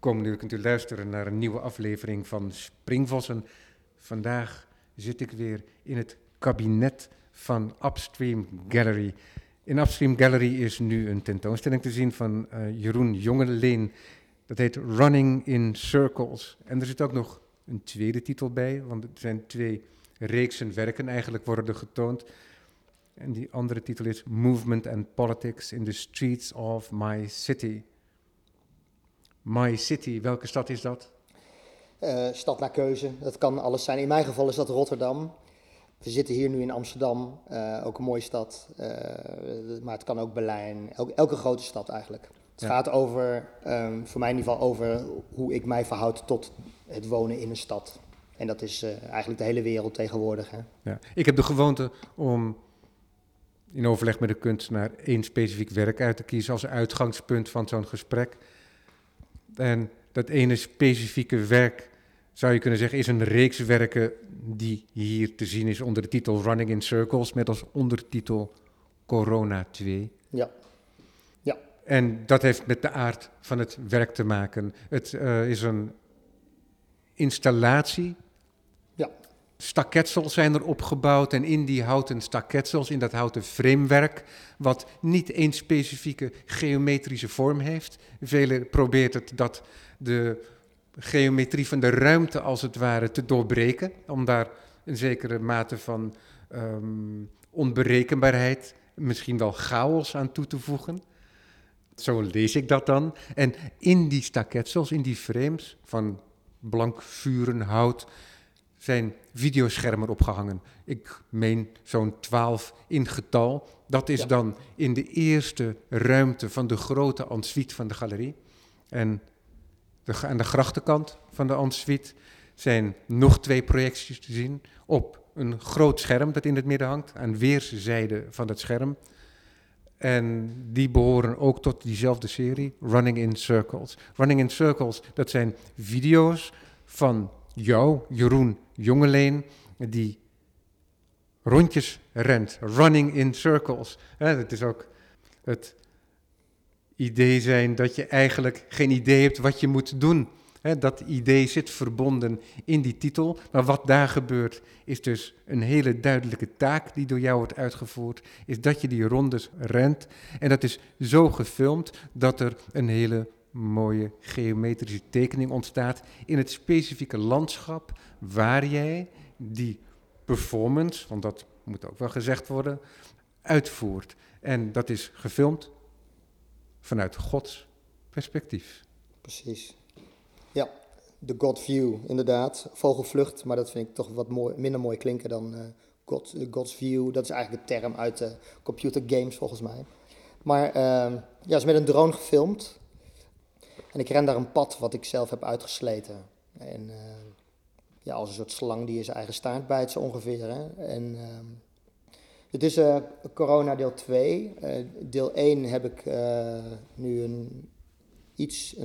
komende uur kunt u luisteren naar een nieuwe aflevering van Springvossen. Vandaag zit ik weer in het kabinet van Upstream Gallery. In Upstream Gallery is nu een tentoonstelling te zien van uh, Jeroen Jongeleen. Dat heet Running in Circles. En er zit ook nog een tweede titel bij, want het zijn twee reeksen werken eigenlijk worden er getoond. En die andere titel is Movement and Politics in the Streets of My City. My City, welke stad is dat? Uh, stad naar keuze, dat kan alles zijn. In mijn geval is dat Rotterdam. We zitten hier nu in Amsterdam, uh, ook een mooie stad. Uh, maar het kan ook Berlijn, elke, elke grote stad eigenlijk. Het ja. gaat over, um, voor mij in ieder geval, over hoe ik mij verhoud tot het wonen in een stad. En dat is eigenlijk de hele wereld tegenwoordig. Hè? Ja. Ik heb de gewoonte om in overleg met de kunstenaar één specifiek werk uit te kiezen als uitgangspunt van zo'n gesprek. En dat ene specifieke werk, zou je kunnen zeggen, is een reeks werken die hier te zien is onder de titel Running in Circles, met als ondertitel Corona 2. Ja. ja. En dat heeft met de aard van het werk te maken. Het uh, is een installatie Staketsels zijn er opgebouwd en in die houten staketsels, in dat houten framewerk, wat niet één specifieke geometrische vorm heeft. Velen probeert het dat de geometrie van de ruimte als het ware te doorbreken, om daar een zekere mate van um, onberekenbaarheid, misschien wel chaos aan toe te voegen. Zo lees ik dat dan. En in die staketsels, in die frames van blank vuren hout, zijn videoschermen opgehangen. Ik meen zo'n 12 in getal. Dat is dan in de eerste ruimte van de grote ensuite van de galerie. En de, aan de grachtenkant van de ensuite zijn nog twee projecties te zien op een groot scherm dat in het midden hangt, aan weerszijden van het scherm. En die behoren ook tot diezelfde serie, Running in Circles. Running in Circles, dat zijn video's van jou, Jeroen Jongeleen, die rondjes rent, running in circles. Het is ook het idee zijn dat je eigenlijk geen idee hebt wat je moet doen. dat idee zit verbonden in die titel. Maar wat daar gebeurt, is dus een hele duidelijke taak die door jou wordt uitgevoerd. Is dat je die rondes rent. En dat is zo gefilmd dat er een hele mooie geometrische tekening ontstaat in het specifieke landschap waar jij die performance, want dat moet ook wel gezegd worden, uitvoert. En dat is gefilmd vanuit Gods perspectief. Precies. Ja, de God View, inderdaad. Vogelvlucht, maar dat vind ik toch wat mooi, minder mooi klinken dan uh, God, God's View. Dat is eigenlijk de term uit de computer games volgens mij. Maar uh, ja, is met een drone gefilmd. En ik ren daar een pad wat ik zelf heb uitgesleten. En uh, ja, als een soort slang die zijn eigen staart bijt zo ongeveer. Hè? En uh, het is uh, corona deel 2. deel 1 heb ik nu een, iets,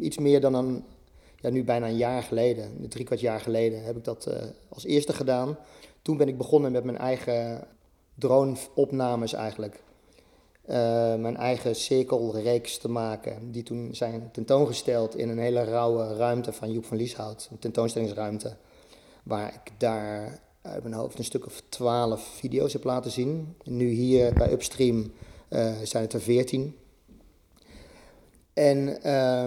iets meer dan een, ja, nu bijna een jaar geleden, drie kwart jaar geleden, heb ik dat als eerste gedaan. Toen ben ik begonnen met mijn eigen drone-opnames eigenlijk. Eh, mijn eigen cirkelreeks te maken. Die toen zijn tentoongesteld in een hele rauwe ruimte van Joep van Lieshout. Een tentoonstellingsruimte. Waar ik daar uit mijn hoofd een stuk of twaalf video's heb laten zien. nu hier bij Upstream uh, zijn het er veertien. En uh,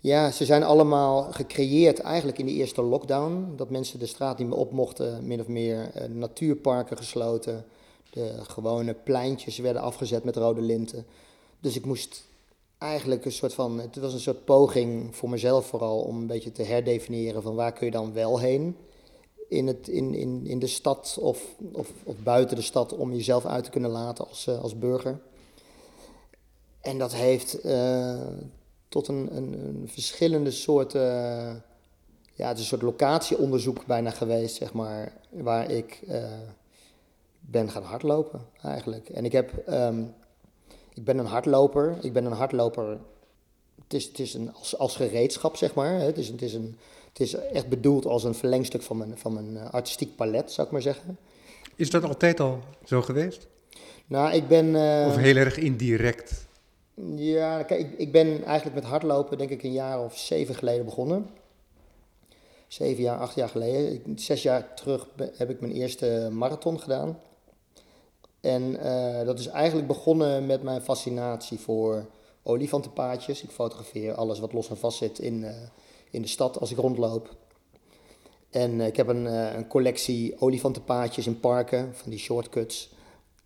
ja, ze zijn allemaal gecreëerd eigenlijk in de eerste lockdown. Dat mensen de straat niet meer op mochten, min of meer natuurparken gesloten de gewone pleintjes werden afgezet met rode linten. Dus ik moest eigenlijk een soort van, het was een soort poging voor mezelf vooral om een beetje te herdefiniëren van waar kun je dan wel heen in, het, in, in, in de stad of, of, of buiten de stad om jezelf uit te kunnen laten als, uh, als burger. En dat heeft uh, tot een, een, een, verschillende soorten, ja, het is een soort locatieonderzoek bijna geweest, zeg maar, waar ik ben gaan hardlopen eigenlijk. En ik heb, um, ik ben een hardloper. Ik ben een hardloper. Het is, het is een, als, als gereedschap, zeg maar. Het is, het, is een, het is echt bedoeld als een verlengstuk van mijn, van mijn eh, artistiek palet, zou ik maar zeggen. Is dat altijd al zo geweest? Nou, ik ben... Uh, of heel erg indirect? Ja, kijk, ik, ik ben eigenlijk met hardlopen denk ik een jaar of zeven geleden begonnen. Zeven jaar, acht jaar geleden. Zes jaar terug heb ik mijn eerste marathon gedaan. En eh, dat is eigenlijk begonnen met mijn fascinatie voor olifantenpaadjes. Ik fotografeer alles wat los en vast zit in, eh, in de stad als ik rondloop. En eh, ik heb een, een collectie olifantenpaadjes in parken, van die shortcuts.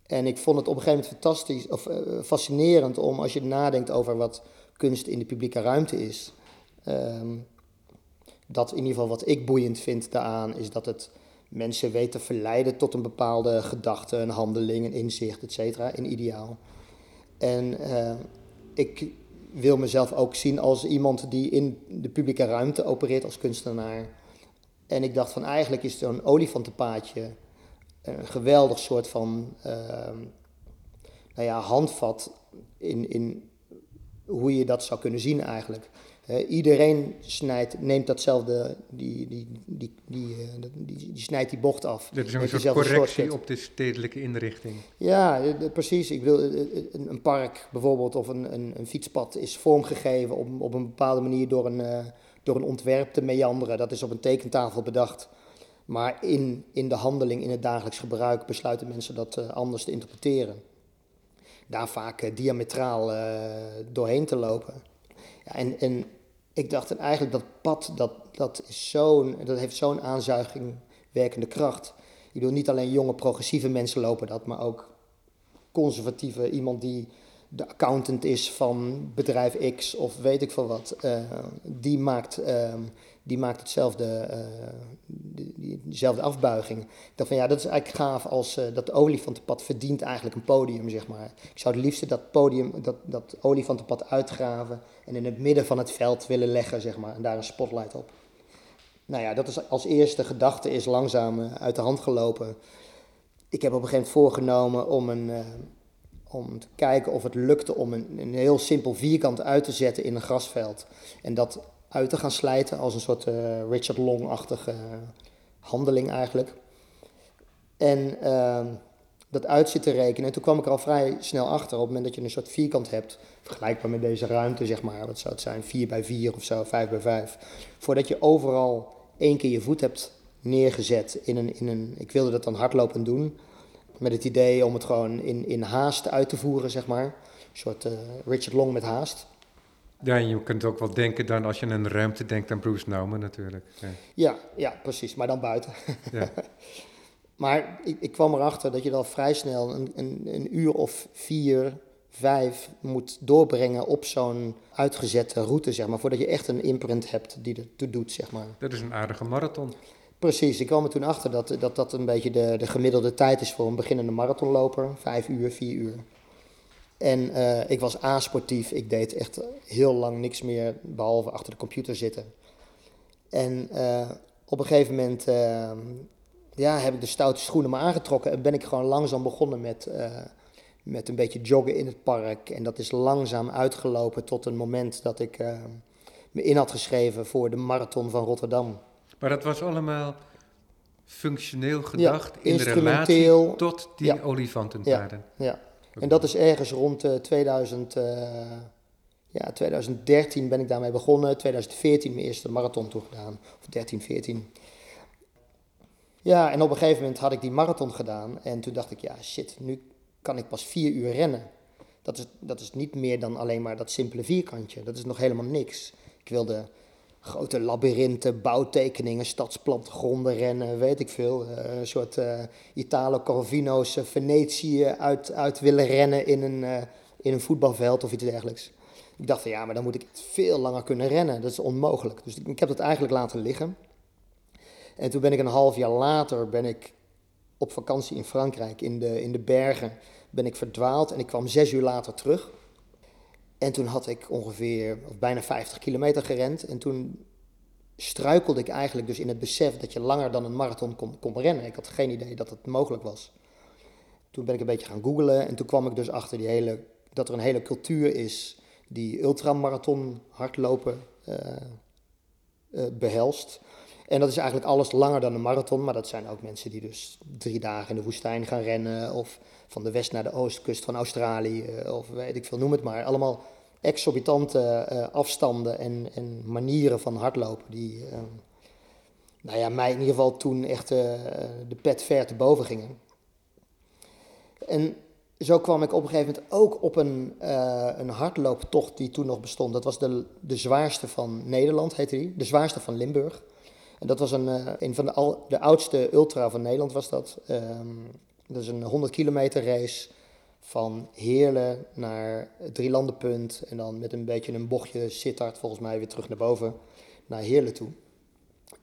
En ik vond het op een gegeven moment fantastisch, of fascinerend om als je nadenkt over wat kunst in de publieke ruimte is. ehm, dat in ieder geval wat ik boeiend vind daaraan is dat het mensen weet te verleiden tot een bepaalde gedachte, een handeling, een inzicht, et in ideaal. En eh, ik wil mezelf ook zien als iemand die in de publieke ruimte opereert als kunstenaar. En ik dacht van eigenlijk is zo'n olifantenpaadje een geweldig soort van ehm, nou ja, handvat in, in hoe je dat zou kunnen zien eigenlijk. Iedereen snijdt, neemt datzelfde, die, die, die, die, eh, dat- die, die snijdt die bocht af. Dit is een soort correctie op de stedelijke inrichting. Ja, eh, eh, precies. Ik bedoel, een, een park bijvoorbeeld of een, een, een fietspad is vormgegeven op, op een bepaalde manier door een, door een ontwerp te meanderen. Dat is op een tekentafel bedacht. Maar in, in de handeling, in het dagelijks gebruik, besluiten mensen dat anders te interpreteren. Daar vaak diametraal doorheen te lopen. En, en ik dacht en eigenlijk dat pad, dat, dat, is zo'n, dat heeft zo'n aanzuiging werkende kracht. Ik bedoel, niet alleen jonge progressieve mensen lopen dat, maar ook conservatieve, iemand die de accountant is van bedrijf X of weet ik veel wat, eh, die, maakt, ehm, die maakt hetzelfde, eh, die, afbuiging. Dacht van ja, dat is eigenlijk gaaf als eh, dat olifantenpad verdient eigenlijk een podium, zeg maar. Ik zou het liefst dat podium, dat, dat olifantenpad uitgraven en in het midden van het veld willen leggen, zeg maar, en daar een spotlight op. Nou ja, dat is als eerste gedachte is langzaam eh, uit de hand gelopen. Ik heb op een gegeven moment voorgenomen om, een, om te kijken of het lukte om een, een heel simpel vierkant uit te zetten in een grasveld. En dat uit te gaan slijten als een soort eh, Richard Long-achtige handeling eigenlijk. En ehm, dat uit te rekenen. En toen kwam ik er al vrij snel achter. Op het moment dat je een soort vierkant hebt, vergelijkbaar met deze ruimte, zeg maar. Wat zou het zijn? 4 bij 4 of zo, 5 bij 5. Voordat je overal één keer je voet hebt neergezet in een, in een. Ik wilde dat dan hardlopend doen. Met het idee om het gewoon in, in haast uit te voeren, zeg maar. Een soort eh, Richard Long met haast. Ja, en je kunt ook wel denken dan als je een ruimte denkt aan Bruce Nauman natuurlijk. Ja. Ja, ja, precies. Maar dan buiten. Ja. Maar ik, ik kwam erachter dat je dan vrij snel een, een, een uur of vier, vijf moet doorbrengen op zo'n uitgezette route, zeg maar. Voordat je echt een imprint hebt die ertoe doet, zeg maar. Dat is een aardige marathon. Precies, ik kwam er toen achter dat dat, dat een beetje de, de gemiddelde tijd is voor een beginnende marathonloper. Vijf uur, vier uur. En eh, ik was asportief. Ik deed echt heel lang niks meer behalve achter de computer zitten. En eh, op een gegeven moment eh, ja, heb ik de stoute schoenen maar aangetrokken en ben ik gewoon langzaam begonnen met, met een beetje joggen in het park. En dat is langzaam uitgelopen tot een moment dat ik me in had geschreven voor de marathon van Rotterdam. Maar dat was allemaal functioneel gedacht in instrumenteel. relatie tot die Ja. olifantenpaarden. Ja. En dat is ergens rond eh, 2000, eh, ja, 2013 ben ik daarmee begonnen. 2014 mijn eerste marathon toegedaan. Of 13, 14. Ja, en op een gegeven moment had ik die marathon gedaan. En toen dacht ik, ja shit, nu kan ik pas vier uur rennen. Dat is, dat is niet meer dan alleen maar dat simpele vierkantje. Dat is nog helemaal niks. Ik wilde grote labyrinthen, bouwtekeningen, stadsplattegronden rennen, weet ik veel. Eh, een soort eh, Italo Calvino's eh, Venetië uit, uit willen rennen in een, in een voetbalveld of iets dergelijks. Ik dacht van ja, maar dan moet ik veel langer kunnen rennen. Dat is onmogelijk. Dus ik, ik heb dat eigenlijk laten liggen. En toen ben ik een half jaar later ben ik op vakantie in Frankrijk, in de, in de bergen, ben ik verdwaald en ik kwam zes uur later terug. En toen had ik ongeveer of bijna 50 kilometer gerend. En toen struikelde ik eigenlijk dus in het besef dat je langer dan een marathon kon, kon rennen. Ik had geen idee dat het mogelijk was. Toen ben ik een beetje gaan googlen en toen kwam ik dus achter die hele, dat er een hele cultuur is die ultramarathon hardlopen eh, eh, behelst. En dat is eigenlijk alles langer dan een marathon, maar dat zijn ook mensen die dus drie dagen in de woestijn gaan rennen of van de west naar de oostkust van Australië of weet ik veel, noem het maar. Allemaal exorbitante uh, afstanden en, en, manieren van hardlopen die, uh, nou ja, mij in ieder geval toen echt de pet ver te boven gingen. En zo kwam ik op een gegeven moment ook op een, een hardlooptocht die toen nog bestond. Dat was de, de zwaarste van Nederland, heette die. De zwaarste van Limburg. En dat was een, een van de, al, de oudste ultra van Nederland was dat. Um, dat is een 100 kilometer race van Heerlen naar Drielandenpunt. En dan met een beetje een bochtje Sittard volgens mij weer terug naar boven, naar Heerlen toe.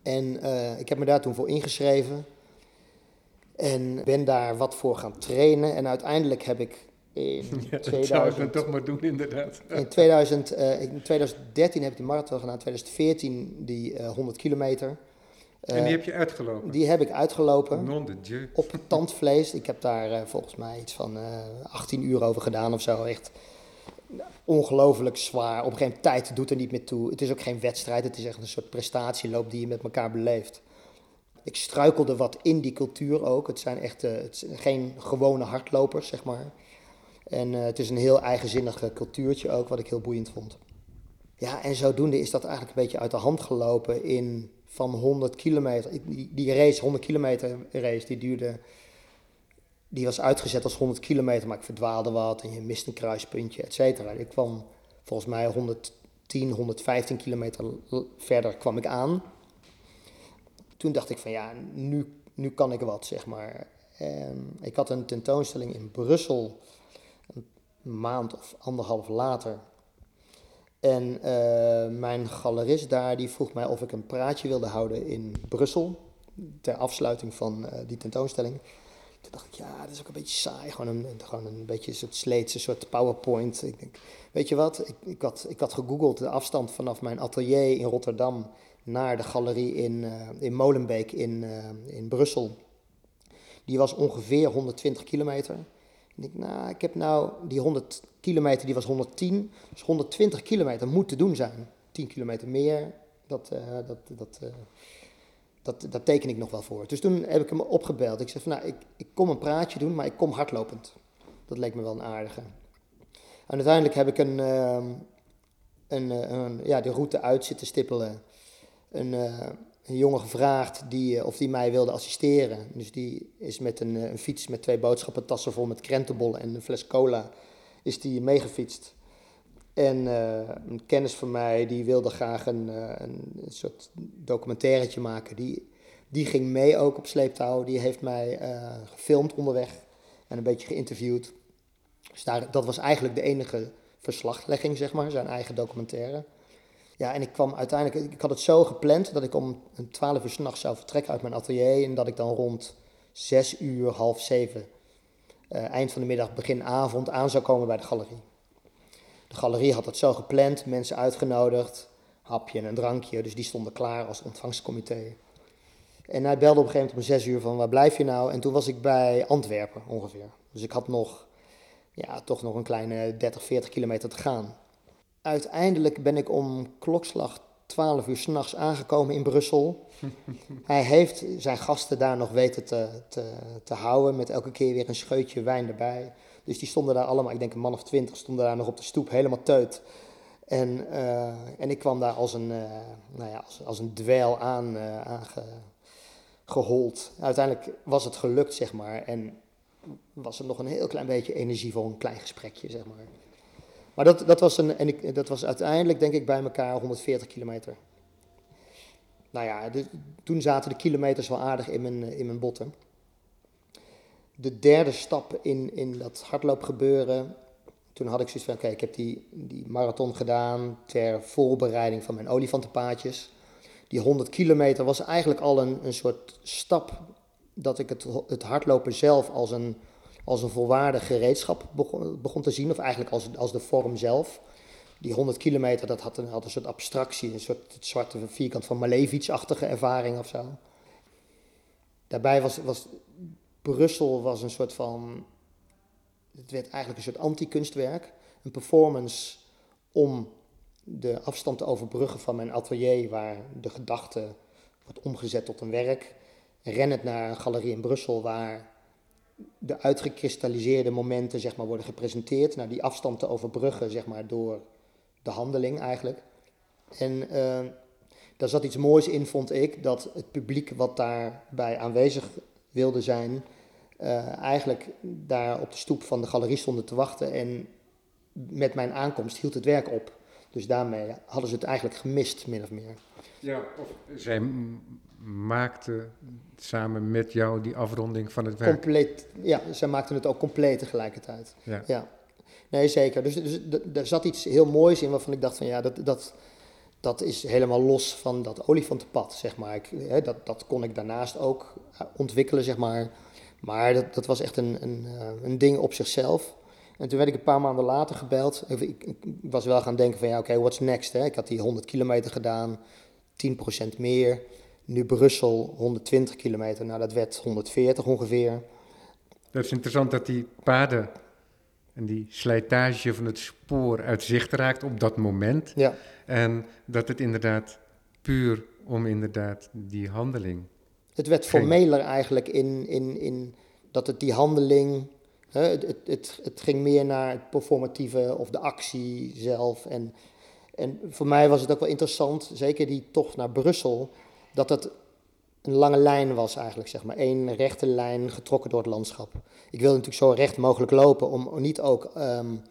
En uh, ik heb me daar toen voor ingeschreven. En ben daar wat voor gaan trainen. En uiteindelijk heb ik in ja, 2000... zou ik dan toch maar doen, inderdaad. In, 2000, uh, in 2013 heb ik die marathon gedaan, 2014 die uh, 100 kilometer. En die heb je uitgelopen? Die heb ik uitgelopen. Non de Dieu. Op tandvlees. Ik heb daar volgens mij iets van uh, 18 uur over gedaan of zo. Echt ongelooflijk zwaar. Op een gegeven moment tijd doet er niet meer toe. Het is ook geen wedstrijd. Het is echt een soort prestatieloop die je met elkaar beleeft. Ik struikelde wat in die cultuur ook. Het zijn echt het zijn geen gewone hardlopers, zeg maar. En uh, het is een heel eigenzinnig cultuurtje ook, wat ik heel boeiend vond. Ja, en zodoende is dat eigenlijk een beetje uit de hand gelopen in van 100 kilometer. Die, race, 100 kilometer race, die duurde. Die was uitgezet als 100 kilometer, maar ik verdwaalde wat en je mist een kruispuntje, et cetera. Ik kwam volgens mij 110, 115 kilometer verder kwam ik aan. Toen dacht ik van ja, nu, nu kan ik wat, zeg maar. En ik had een tentoonstelling in Brussel, een maand of anderhalf later. En uh, mijn galerist daar die vroeg mij of ik een praatje wilde houden in Brussel. Ter afsluiting van uh, die tentoonstelling. Toen dacht ik, ja, dat is ook een beetje saai. Gewoon een, gewoon een beetje een soort sleetse soort PowerPoint. Ik denk, weet je wat? Ik, ik, had, ik had gegoogeld de afstand vanaf mijn atelier in Rotterdam naar de galerie in, uh, in Molenbeek in, in Brussel. Die was ongeveer 120 kilometer. Ik denk, nou, ik heb nou die 100 kilometer, die was 110. Dus 120 kilometer moet te doen zijn. 10 kilometer meer, dat, uh, dat, dat, uh, dat, dat teken ik nog wel voor. Dus toen heb ik hem opgebeld. Ik zei van, nou, ik, ik kom een praatje doen, maar ik kom hardlopend. Dat leek me wel een aardige. En uiteindelijk heb ik een, uh, een, een, ja, de route uit zitten stippelen. Een, een jongen gevraagd die, of die mij wilde assisteren. Dus die is met een, een fiets met twee boodschappentassen vol met krentenbollen en een fles cola is die meegefietst. En uh, een kennis van mij die wilde graag een, een soort documentairetje maken. Die, die ging mee ook op sleeptouw. Die heeft mij gefilmd onderweg en een beetje geïnterviewd. Dus daar, dat was eigenlijk de enige verslaglegging, zeg maar, zijn eigen documentaire. Ja, en ik kwam uiteindelijk, ik had het zo gepland dat ik om 12 uur s'nachts zou vertrekken uit mijn atelier. En dat ik dan rond 6 uur, half 7 uh, eind van de middag, begin avond aan zou komen bij de galerie. De galerie had het zo gepland, mensen uitgenodigd, hapje en een drankje, dus die stonden klaar als ontvangstcomité. En hij belde op een gegeven moment om zes uur van waar blijf je nou? En toen was ik bij Antwerpen ongeveer. Dus ik had nog, ja, toch nog een kleine 30, 40 kilometer te gaan. Uiteindelijk ben ik om klokslag 12 uur s'nachts aangekomen in Brussel. Hij heeft zijn gasten daar nog weten te, te, te houden met elke keer weer een scheutje wijn erbij. Dus die stonden daar allemaal, ik denk een man of twintig, stonden daar nog op de stoep, helemaal teut. En, uh, en ik kwam daar als een, uh, nou ja, als, als een dweil aan, uh, aangehold. Uiteindelijk was het gelukt, zeg maar. En was er nog een heel klein beetje energie voor een klein gesprekje, zeg maar. Maar dat, dat, was, een, en ik, dat was uiteindelijk, denk ik, bij elkaar 140 kilometer. Nou ja, toen zaten de kilometers wel aardig in mijn, in mijn botten. De derde stap in, in dat hardloopgebeuren, toen had ik zoiets van, oké, ik heb die, die marathon gedaan ter voorbereiding van mijn olifantenpaadjes. Die 100 kilometer was eigenlijk al een, een soort stap dat ik het, het hardlopen zelf als een als een volwaardig gereedschap begon, begon, te zien, of eigenlijk als, als de vorm zelf. Die 100 kilometer, dat had een, had soort abstractie, een soort het zwarte vierkant van Malevich-achtige ervaring of zo. Daarbij was, was Brussel was een soort van, het werd eigenlijk een soort anti-kunstwerk, een performance om de afstand te overbruggen van mijn atelier, waar de gedachten wordt omgezet tot een werk. Rennend naar een galerie in Brussel waar de uitgekristalliseerde momenten zeg maar, worden gepresenteerd. Nou, die afstand te overbruggen zeg maar, door de handeling eigenlijk. En uh, daar zat iets moois in, vond ik, dat het publiek wat daarbij aanwezig wilde zijn, uh, eigenlijk daar op de stoep van de galerie stonden te wachten. En met mijn aankomst hield het werk op. Dus daarmee hadden ze het eigenlijk gemist, min of meer. Ja, of zij maakten samen met jou die afronding van het werk. Compleet, ja, zij maakten het ook compleet tegelijkertijd. Ja. ja. Nee, zeker. Dus, dus er zat iets heel moois in waarvan ik dacht van ja, dat, dat, dat is helemaal los van dat olifantenpad, zeg maar. Ik, hè, dat, dat kon ik daarnaast ook ontwikkelen, zeg maar. Maar dat, dat was echt een, een, eh, een ding op zichzelf. En toen werd ik een paar maanden later gebeld. Ik, ik, was wel gaan denken van ja, oké, okay, what's next? Hè? Ik had die 100 kilometer gedaan, 10% meer. Nu Brussel 120 kilometer, nou dat werd 140 ongeveer. Dat is interessant dat die paden en die slijtage van het spoor uit zicht raakt op dat moment. Ja. En dat het inderdaad puur om inderdaad die handeling. Het werd formeler eigenlijk in, in, in dat het die handeling. Hè, het, het, het, het, ging meer naar het performatieve of de actie zelf. En, en voor mij was het ook wel interessant, zeker die tocht naar Brussel, dat het een lange lijn was eigenlijk, zeg maar. één rechte lijn getrokken door het landschap. Ik wilde natuurlijk zo recht mogelijk lopen om niet ook um,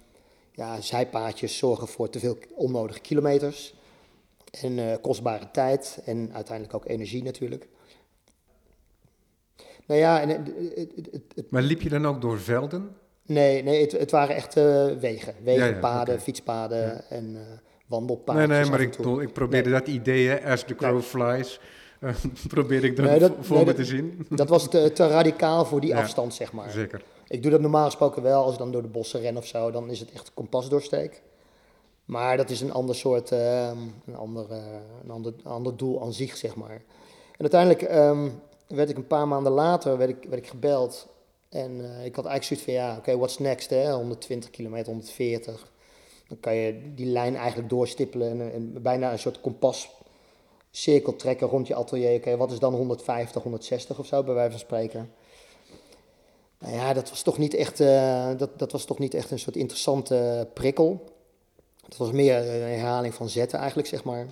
ja, zijpaadjes zorgen voor te veel onnodige kilometers. En uh, kostbare tijd en uiteindelijk ook energie natuurlijk. Nou ja, en het, maar liep je dan ook door velden? Nee, nee het, het waren echt uh, wegen. Wegen, paden, fietspaden en uh, wandelpaden. Nee, nee, maar ik, ik probeerde dat idee, as the crow flies, uh, probeerde ik dan voor me te zien. Dat was te, te radicaal voor die afstand, zeg maar. Zeker. Ik doe dat normaal gesproken wel, als ik dan door de bossen ren of zo, dan is het echt kompasdoorsteek. Maar dat is een ander soort, um, een, ander, een, ander, ander doel aan zich, zeg maar. En uiteindelijk um, werd ik een paar maanden later werd ik, werd ik gebeld. En uh, ik had eigenlijk zoiets van, ja, oké, okay, what's next, hè? 120 kilometer, 140. Dan kan je die lijn eigenlijk doorstippelen en, bijna een soort kompas cirkel trekken rond je atelier. Oké, wat is dan 150, 160 of zo, bij wijze van spreken. Nou ja, dat was toch niet echt, uh, dat, dat was toch niet echt een soort interessante prikkel. Het was meer een herhaling van zetten eigenlijk, zeg maar.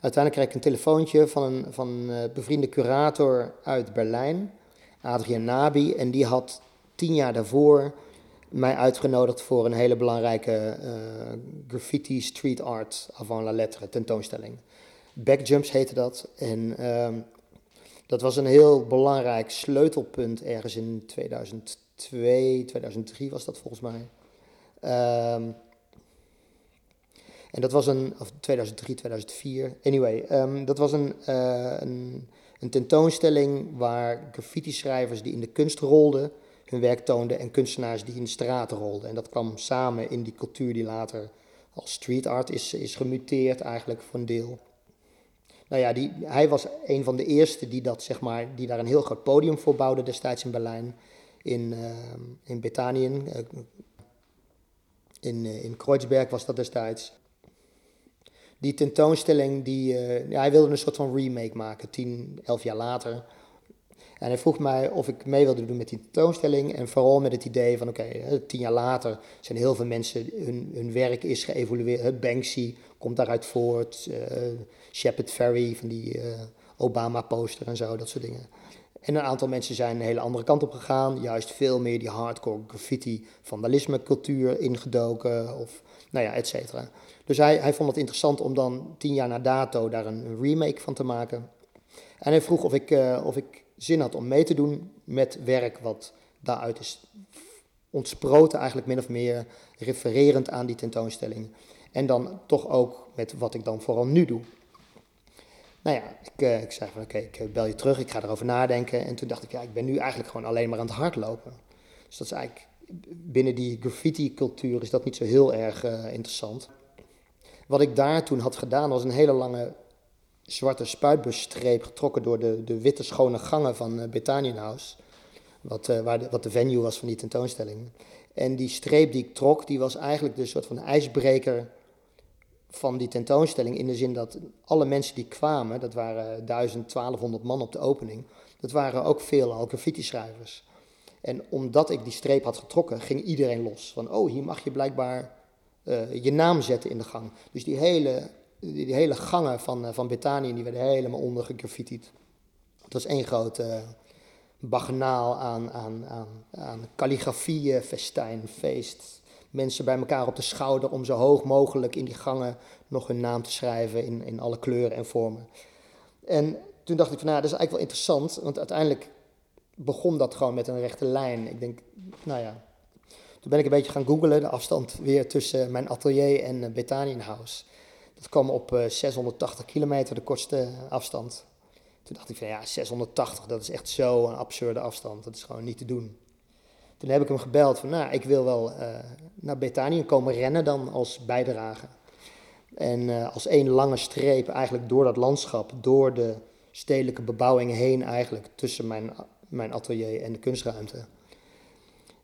Uiteindelijk kreeg ik een telefoontje van een, van een bevriende curator uit Berlijn, Adrian Nabi. En die had tien jaar daarvoor mij uitgenodigd voor een hele belangrijke uh, graffiti street art avant la lettre tentoonstelling. Backjumps heette dat. En uh, dat was een heel belangrijk sleutelpunt ergens in 2002, 2003 was dat volgens mij. Uh, en dat was een, of 2003, 2004, anyway, um, dat was een, uh, een, een, tentoonstelling waar graffiti-schrijvers die in de kunst rolden, hun werk toonden en kunstenaars die in de straten rolden. En dat kwam samen in die cultuur die later als street art is, is gemuteerd eigenlijk voor een deel. Nou ja, die, hij was een van de eerste die, dat, zeg maar, die daar een heel groot podium voor bouwde destijds in Berlijn, in, uh, in Bethanien, uh, in, in Kreuzberg was dat destijds die tentoonstelling, die, hij wilde een soort van remake maken, tien, elf jaar later. En hij vroeg mij of ik mee wilde doen met die tentoonstelling. En vooral met het idee van, oké, okay, tien jaar later zijn heel veel mensen, hun, hun werk is geëvolueerd. Banksy komt daaruit voort, uh, Shepard Ferry van die uh, Obama-poster en zo, dat soort dingen. En een aantal mensen zijn een hele andere kant op gegaan. Juist veel meer die hardcore graffiti, vandalisme cultuur ingedoken of, nou ja, et cetera. Dus hij, hij vond het interessant om dan tien jaar na dato daar een remake van te maken. En hij vroeg of ik, uh, of ik zin had om mee te doen met werk wat daaruit is ontsproten, eigenlijk min of meer refererend aan die tentoonstelling. En dan toch ook met wat ik dan vooral nu doe. Nou ja, ik, uh, ik zei van oké, ik bel je terug, ik ga erover nadenken. En toen dacht ik, ja, ik ben nu eigenlijk gewoon alleen maar aan het hardlopen. Dus dat is eigenlijk, binnen die graffiti cultuur is dat niet zo heel erg uh, interessant. Wat ik daar toen had gedaan was een hele lange zwarte spuitbusstreep getrokken door de, de witte schone gangen van uh, Betanienhaus. Wat, uh, waar de, wat de venue was van die tentoonstelling. En die streep die ik trok, die was eigenlijk de soort van ijsbreker van die tentoonstelling in de zin dat alle mensen die kwamen, dat waren 1000, 1200 man op de opening, dat waren ook veel al graffiti-schrijvers. En omdat ik die streep had getrokken, ging iedereen los. Van, oh, hier mag je blijkbaar uh, je naam zetten in de gang. Dus die hele, die, hele gangen van, uh, van Betanië, die werden helemaal onder gegraffitied. Het was één grote uh, baganaal aan, aan, aan, aan calligrafieën, festijn, feest. Mensen bij elkaar op de schouder om zo hoog mogelijk in die gangen nog hun naam te schrijven in, in alle kleuren en vormen. En toen dacht ik van, nou, dat is eigenlijk wel interessant, want uiteindelijk begon dat gewoon met een rechte lijn. Ik denk, nou ja, toen ben ik een beetje gaan googlen, de afstand weer tussen mijn atelier en uh, Betanienhuis. Dat kwam op uh, 680 kilometer, de kortste afstand. Toen dacht ik van ja, 680, dat is echt zo'n absurde afstand. Dat is gewoon niet te doen. Toen heb ik hem gebeld van nou, ik wil wel uh, naar Betanië komen rennen dan als bijdrage. En uh, als één lange streep eigenlijk door dat landschap, door de stedelijke bebouwing heen eigenlijk, tussen mijn, mijn atelier en de kunstruimte.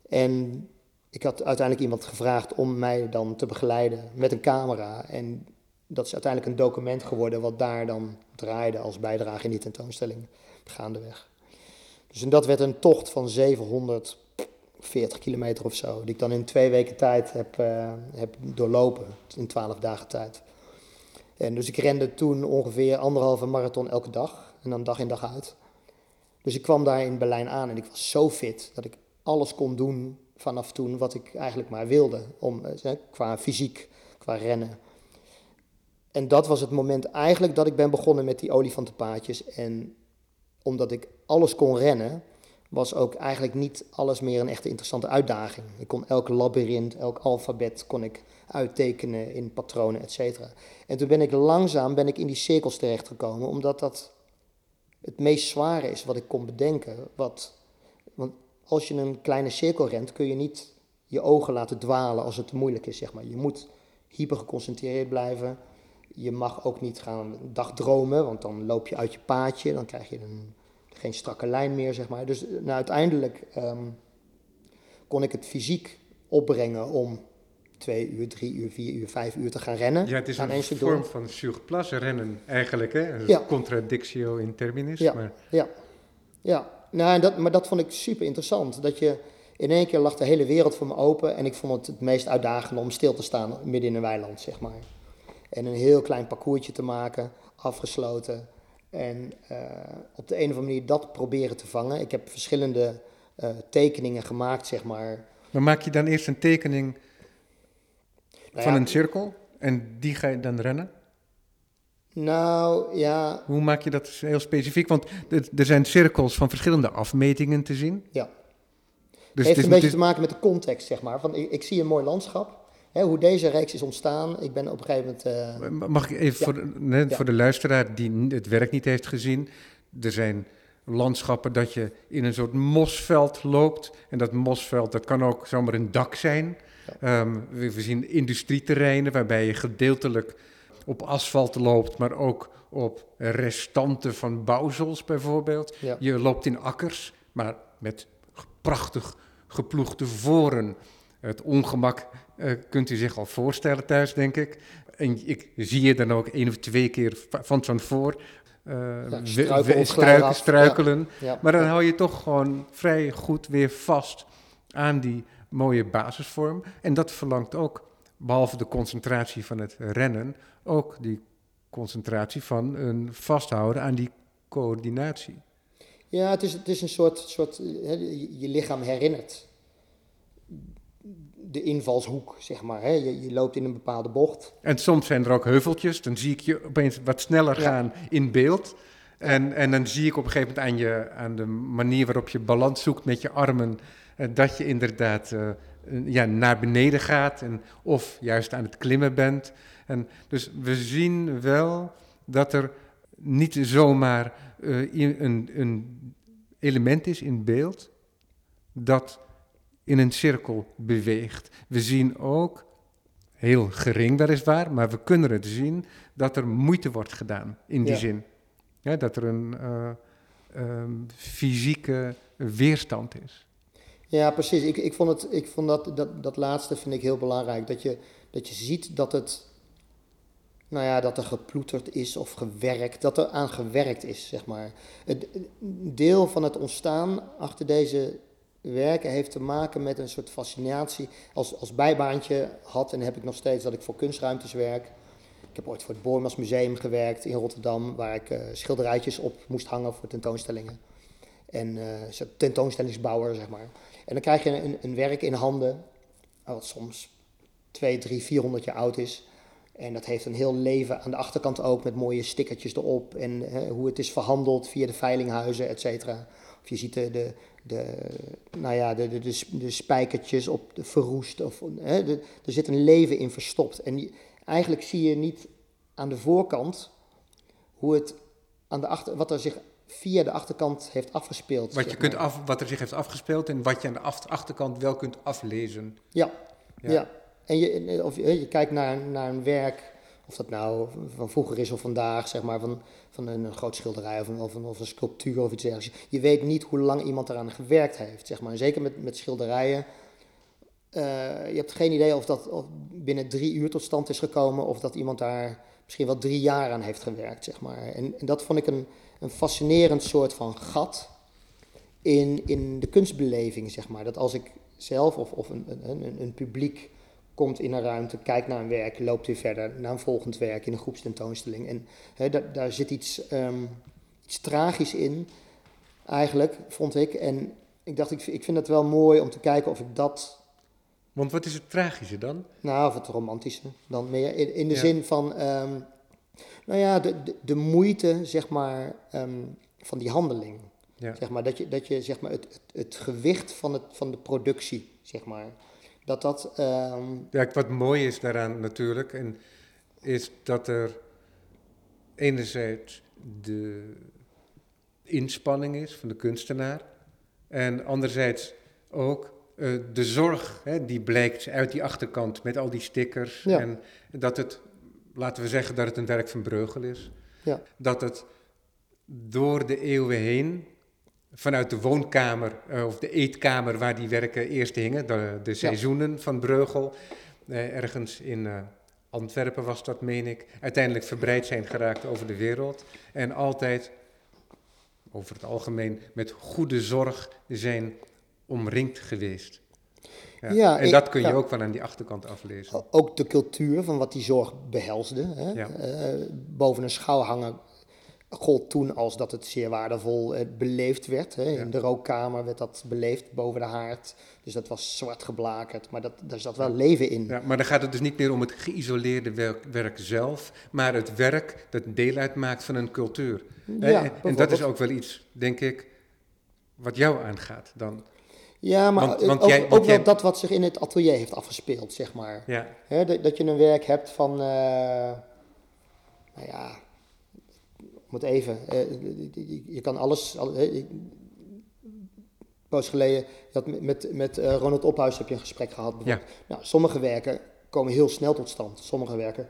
En ik had uiteindelijk iemand gevraagd om mij dan te begeleiden met een camera. En dat is uiteindelijk een document geworden wat daar dan draaide als bijdrage in die tentoonstelling gaandeweg. Dus en dat werd een tocht van 740 kilometer of zo, die ik dan in twee weken tijd heb, uh, heb doorlopen, in twaalf dagen tijd. En dus ik rende toen ongeveer anderhalve marathon elke dag, en dan dag in dag uit. Dus ik kwam daar in Berlijn aan en ik was zo fit dat ik alles kon doen vanaf toen wat ik eigenlijk maar wilde, om, eh, qua fysiek, qua rennen. En dat was het moment eigenlijk dat ik ben begonnen met die olifantenpaadjes. En omdat ik alles kon rennen, was ook eigenlijk niet alles meer een echte interessante uitdaging. Ik kon elk labyrint, elk alfabet kon ik uittekenen in patronen, et cetera. En toen ben ik langzaam ben ik in die cirkels terechtgekomen, omdat dat het meest zware is wat ik kon bedenken. Wat, want als je een kleine cirkel rent, kun je niet je ogen laten dwalen als het moeilijk is, zeg maar. Je moet hyper geconcentreerd blijven. Je mag ook niet gaan dagdromen, want dan loop je uit je paadje, dan krijg je een, geen strakke lijn meer, zeg maar. Dus nou, uiteindelijk um, kon ik het fysiek opbrengen om twee uur, drie uur, vier uur, vijf uur te gaan rennen. Ja, het is een vorm door. van surplus rennen eigenlijk, hè? Een ja. contradictio in terminis. Ja, maar... ja. ja. Nou, dat, maar dat vond ik super interessant. Dat je in één keer lag de hele wereld voor me open en ik vond het het meest uitdagende om stil te staan midden in een weiland, zeg maar. En een heel klein parcoursje te maken, afgesloten. En uh, op de een of andere manier dat proberen te vangen. Ik heb verschillende uh, tekeningen gemaakt, zeg maar. Maar maak je dan eerst een tekening nou van ja, een cirkel en die ga je dan rennen? Nou, ja. Hoe maak je dat heel specifiek? Want er zijn cirkels van verschillende afmetingen te zien. Ja. Dus het heeft een beetje te maken met de context, zeg maar. Van, ik, ik zie een mooi landschap. Hè, hoe deze reeks is ontstaan. Ik ben op een gegeven moment. Uh, Mag ik even ja. voor, de, nee, ja. voor de luisteraar die het werk niet heeft gezien. Er zijn landschappen dat je in een soort mosveld loopt. En dat mosveld, dat kan ook zomaar een dak zijn. Ja. Um, we, we, zien industrieterreinen waarbij je gedeeltelijk op asfalt loopt, maar ook op restanten van bouwsels bijvoorbeeld. Je loopt in akkers, maar met prachtig geploegde voren. Het ongemak uh, kunt u zich al voorstellen thuis, denk ik. En ik zie je dan ook één of twee keer van zo'n voor uh, ja, struiken, struikelen. Ja. Ja. Maar dan hou je toch gewoon vrij goed weer vast aan die mooie basisvorm. En dat verlangt ook, behalve de concentratie van het rennen, ook die concentratie van een vasthouden aan die coördinatie. Ja, het is, het is een soort, soort je lichaam herinnert de invalshoek, zeg maar. Hè. Je, je, loopt in een bepaalde bocht. En soms zijn er ook heuveltjes, dan zie ik je opeens wat sneller gaan ja. in beeld. En, en dan zie ik op een gegeven moment aan, je, aan de manier waarop je balans zoekt met je armen, uh, dat je inderdaad uh, ja, naar beneden gaat en, of juist aan het klimmen bent. En dus we zien wel dat er niet zomaar uh, een, een element is in beeld dat in een cirkel beweegt. We zien ook, heel gering weliswaar, maar we kunnen het zien, dat er moeite wordt gedaan in die Ja. zin. Ja, dat er een eh, ehm, fysieke weerstand is. Ja, precies. Ik, ik vond, het, ik vond dat, dat, dat laatste vind ik heel belangrijk. Dat je, dat je ziet dat het nou ja, dat er geploeterd is of gewerkt, dat er aan gewerkt is, zeg maar. Het deel van het ontstaan achter deze werken heeft te maken met een soort fascinatie. Als, als bijbaantje had en heb ik nog steeds dat ik voor kunstruimtes werk. Ik heb ooit voor het Boormans Museum gewerkt in Rotterdam, waar ik uh, schilderijtjes op moest hangen voor tentoonstellingen. En uh, tentoonstellingsbouwer, zeg maar. En dan krijg je een, een werk in handen, wat soms 2, 3, 400 jaar oud is. En dat heeft een heel leven aan de achterkant ook, met mooie stickertjes erop. En hoe het is verhandeld via de veilinghuizen, et cetera. Of je ziet de, de, de, nou ja, de, de, de, de spijkertjes op de verroest. Of, hè, er zit een leven in verstopt. En eigenlijk zie je niet aan de voorkant hoe het aan de achter, wat er zich via de achterkant heeft afgespeeld. Wat, je kunt af, wat er zich heeft afgespeeld en wat je aan de achterkant wel kunt aflezen. Ja, ja. ja. En je, of, je kijkt naar, naar een werk, of dat nou van vroeger is of vandaag, zeg maar, van, van een, groot schilderij of een, of, een, sculptuur of iets dergelijks. Je weet niet hoe lang iemand eraan gewerkt heeft, zeg maar. En zeker met, met schilderijen. Uh, je hebt geen idee of dat of binnen drie uur tot stand is gekomen, of dat iemand daar misschien wel drie jaar aan heeft gewerkt, zeg maar. En, en dat vond ik een, een fascinerend soort van gat in, in de kunstbeleving, zeg maar. Dat als ik zelf of, of een, een, een publiek komt in een ruimte, kijkt naar een werk, loopt weer verder naar een volgend werk in een groepstentoonstelling. En hè, daar, daar zit iets, um, iets tragisch in, eigenlijk, vond ik. En ik dacht, ik, ik vind het wel mooi om te kijken of ik dat. Want wat is het tragische dan? Nou, of het romantische dan meer. In, in de zin van, um, nou ja, de, de, de, moeite, zeg maar, um, van die handeling. Ja. Zeg maar, dat je, dat je zeg maar, het, het, het gewicht van, het, van de productie, zeg maar dat dat... Ehm, ja, wat mooi is daaraan natuurlijk, en is dat er enerzijds de inspanning is van de kunstenaar, en anderzijds ook uh, de zorg hè, die blijkt uit die achterkant met al die stickers. En dat het, laten we zeggen dat het een werk van Breugel is. Ja. Dat het door de eeuwen heen vanuit de woonkamer uh, of de eetkamer waar die werken eerst hingen, de, de seizoenen van Breugel, uh, ergens in uh, Antwerpen was dat, meen ik, uiteindelijk verbreid zijn geraakt over de wereld en altijd, over het algemeen, met goede zorg zijn omringd geweest. Ja, ja en dat kun je ook wel aan die achterkant aflezen. Ook de cultuur van wat die zorg behelsde. Hè? boven een schouw hangen gold toen als dat het zeer waardevol uh, beleefd werd. Hè. In de rookkamer werd dat beleefd boven de haard. Dus dat was zwart geblakerd, maar dat, daar zat wel leven in. Ja, maar dan gaat het dus niet meer om het geïsoleerde werk, werk zelf, maar het werk dat deel uitmaakt van een cultuur. Ja, en, en dat is ook wel iets, denk ik, wat jou aangaat dan. Ja, maar want, want ook, jij, ook wel dat wat zich in het atelier heeft afgespeeld, zeg maar. Ja. dat, dat, je een werk hebt van, uh, nou ja, moet even, eh, je kan alles. Poos geleden, je had met, met uh, Ronald Ophuis heb je een gesprek gehad. Ja. Nou, sommige werken komen heel snel tot stand. Sommige werken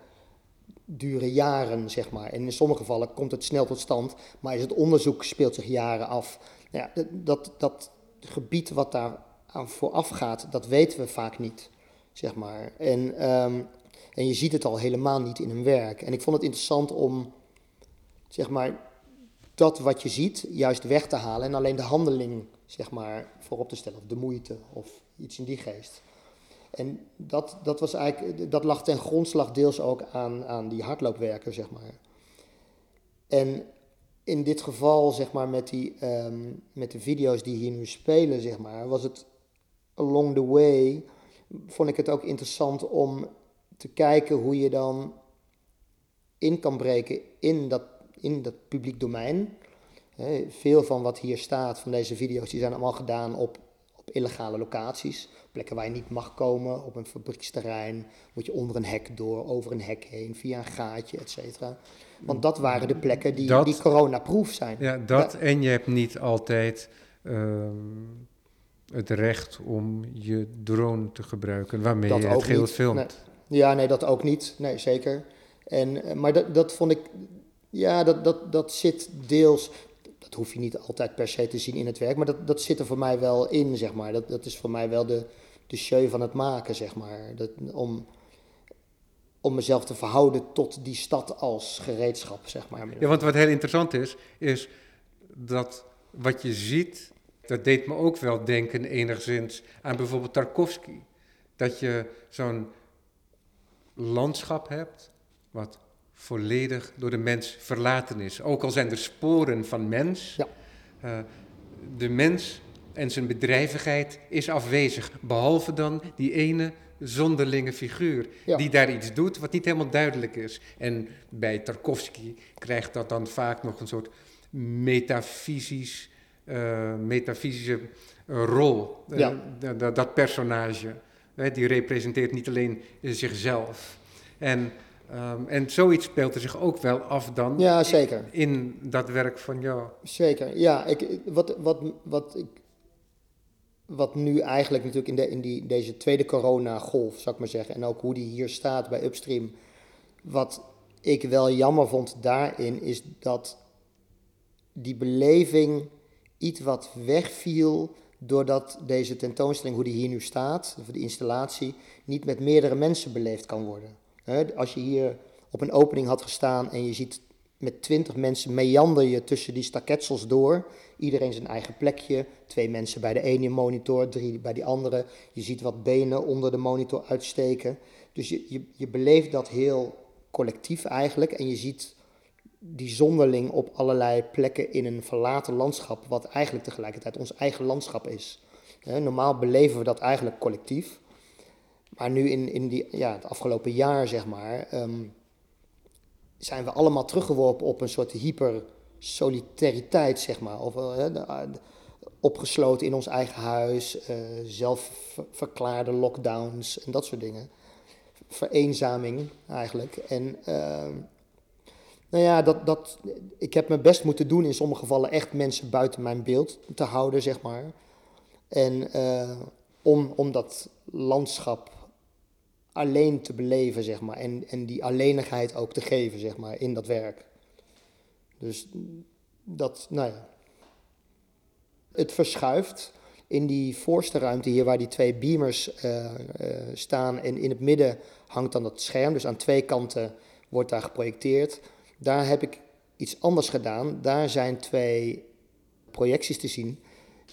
duren jaren, zeg maar. En in sommige gevallen komt het snel tot stand, maar is het onderzoek speelt zich jaren af. Nou ja, dat, dat gebied wat daar aan vooraf gaat, dat weten we vaak niet, zeg maar. En, um, en je ziet het al helemaal niet in een werk. En ik vond het interessant om zeg maar, dat wat je ziet juist weg te halen en alleen de handeling zeg maar, voorop te stellen, of de moeite of iets in die geest. En dat, dat, was eigenlijk, dat lag ten grondslag deels ook aan, aan die hardloopwerken, zeg maar. En in dit geval, zeg maar, met, die, ehm, met de video's die hier nu spelen, zeg maar, was het along the way, vond ik het ook interessant om te kijken hoe je dan in kan breken in dat in dat publiek domein. veel van wat hier staat, van deze video's, die zijn allemaal gedaan op, op illegale locaties. Plekken waar je niet mag komen, op een fabrieksterrein. Moet je onder een hek door, over een hek heen, via een gaatje, et cetera. Want dat waren de plekken die, die coronaproof zijn. Ja, dat en je hebt niet altijd ehm, het recht om je drone te gebruiken, waarmee dat je het geheel filmt. Ja, nee, dat ook niet. Nee, zeker. En, eh, maar dat, dat vond ik, ja, dat, dat, dat zit deels. Dat hoef je niet altijd per se te zien in het werk, maar dat, dat zit er voor mij wel in, zeg maar. Dat, dat is voor mij wel de, de show van het maken, zeg maar. Dat, om, om mezelf te verhouden tot die stad als gereedschap, zeg maar. Ja, want wat heel interessant is, is dat wat je ziet, dat deed me ook wel denken enigszins aan bijvoorbeeld Tarkovsky. Dat je zo'n landschap hebt wat volledig door de mens verlaten is. Ook al zijn er sporen van mens, Ja. eh, de mens en zijn bedrijvigheid is afwezig. Behalve dan die ene zonderlinge figuur Ja. die daar iets doet wat niet helemaal duidelijk is. En bij Tarkovsky krijgt dat dan vaak nog een soort metafysisch, eh, metafysische eh, rol. Ja. dat- personage, die representeert niet alleen zichzelf. En, ehm, en zoiets speelt er zich ook wel af dan Ja, zeker. in dat werk van jou. Zeker, ja. Ik, wat, wat, wat, ik, wat nu eigenlijk natuurlijk in, de, in die, deze tweede corona-golf, zou ik maar zeggen, en ook hoe die hier staat bij Upstream, wat ik wel jammer vond daarin, is dat die beleving iets wat wegviel doordat deze tentoonstelling, hoe die hier nu staat, of die installatie, niet met meerdere mensen beleefd kan worden. Als je hier op een opening had gestaan en je ziet met twintig mensen meander je tussen die staketsels door. Iedereen zijn eigen plekje. Twee mensen bij de ene monitor, drie bij die andere. Je ziet wat benen onder de monitor uitsteken. Dus je, je, je beleeft dat heel collectief eigenlijk. En je ziet die zonderling op allerlei plekken in een verlaten landschap, wat eigenlijk tegelijkertijd ons eigen landschap is. Normaal beleven we dat eigenlijk collectief. Maar nu in, in die, ja, het afgelopen jaar, zeg maar, ehm, zijn we allemaal teruggeworpen op een soort hyper-solitariteit, zeg maar. Of, eh, de- opgesloten in ons eigen huis, eh zelfverklaarde lockdowns en dat soort dingen. Vereenzaming eigenlijk. En ehm, nou ja, dat, dat, ik heb mijn best moeten doen in sommige gevallen echt mensen buiten mijn beeld te houden, zeg maar. En eh, om, om dat landschap alleen te beleven, zeg maar. En, en die alleenigheid ook te geven, zeg maar, in dat werk. Dus dat, nou ja. Het verschuift in die voorste ruimte hier waar die twee beamers eh, eh, staan. En in het midden hangt dan dat scherm. Dus aan twee kanten wordt daar geprojecteerd. Daar heb ik iets anders gedaan. Daar zijn twee projecties te zien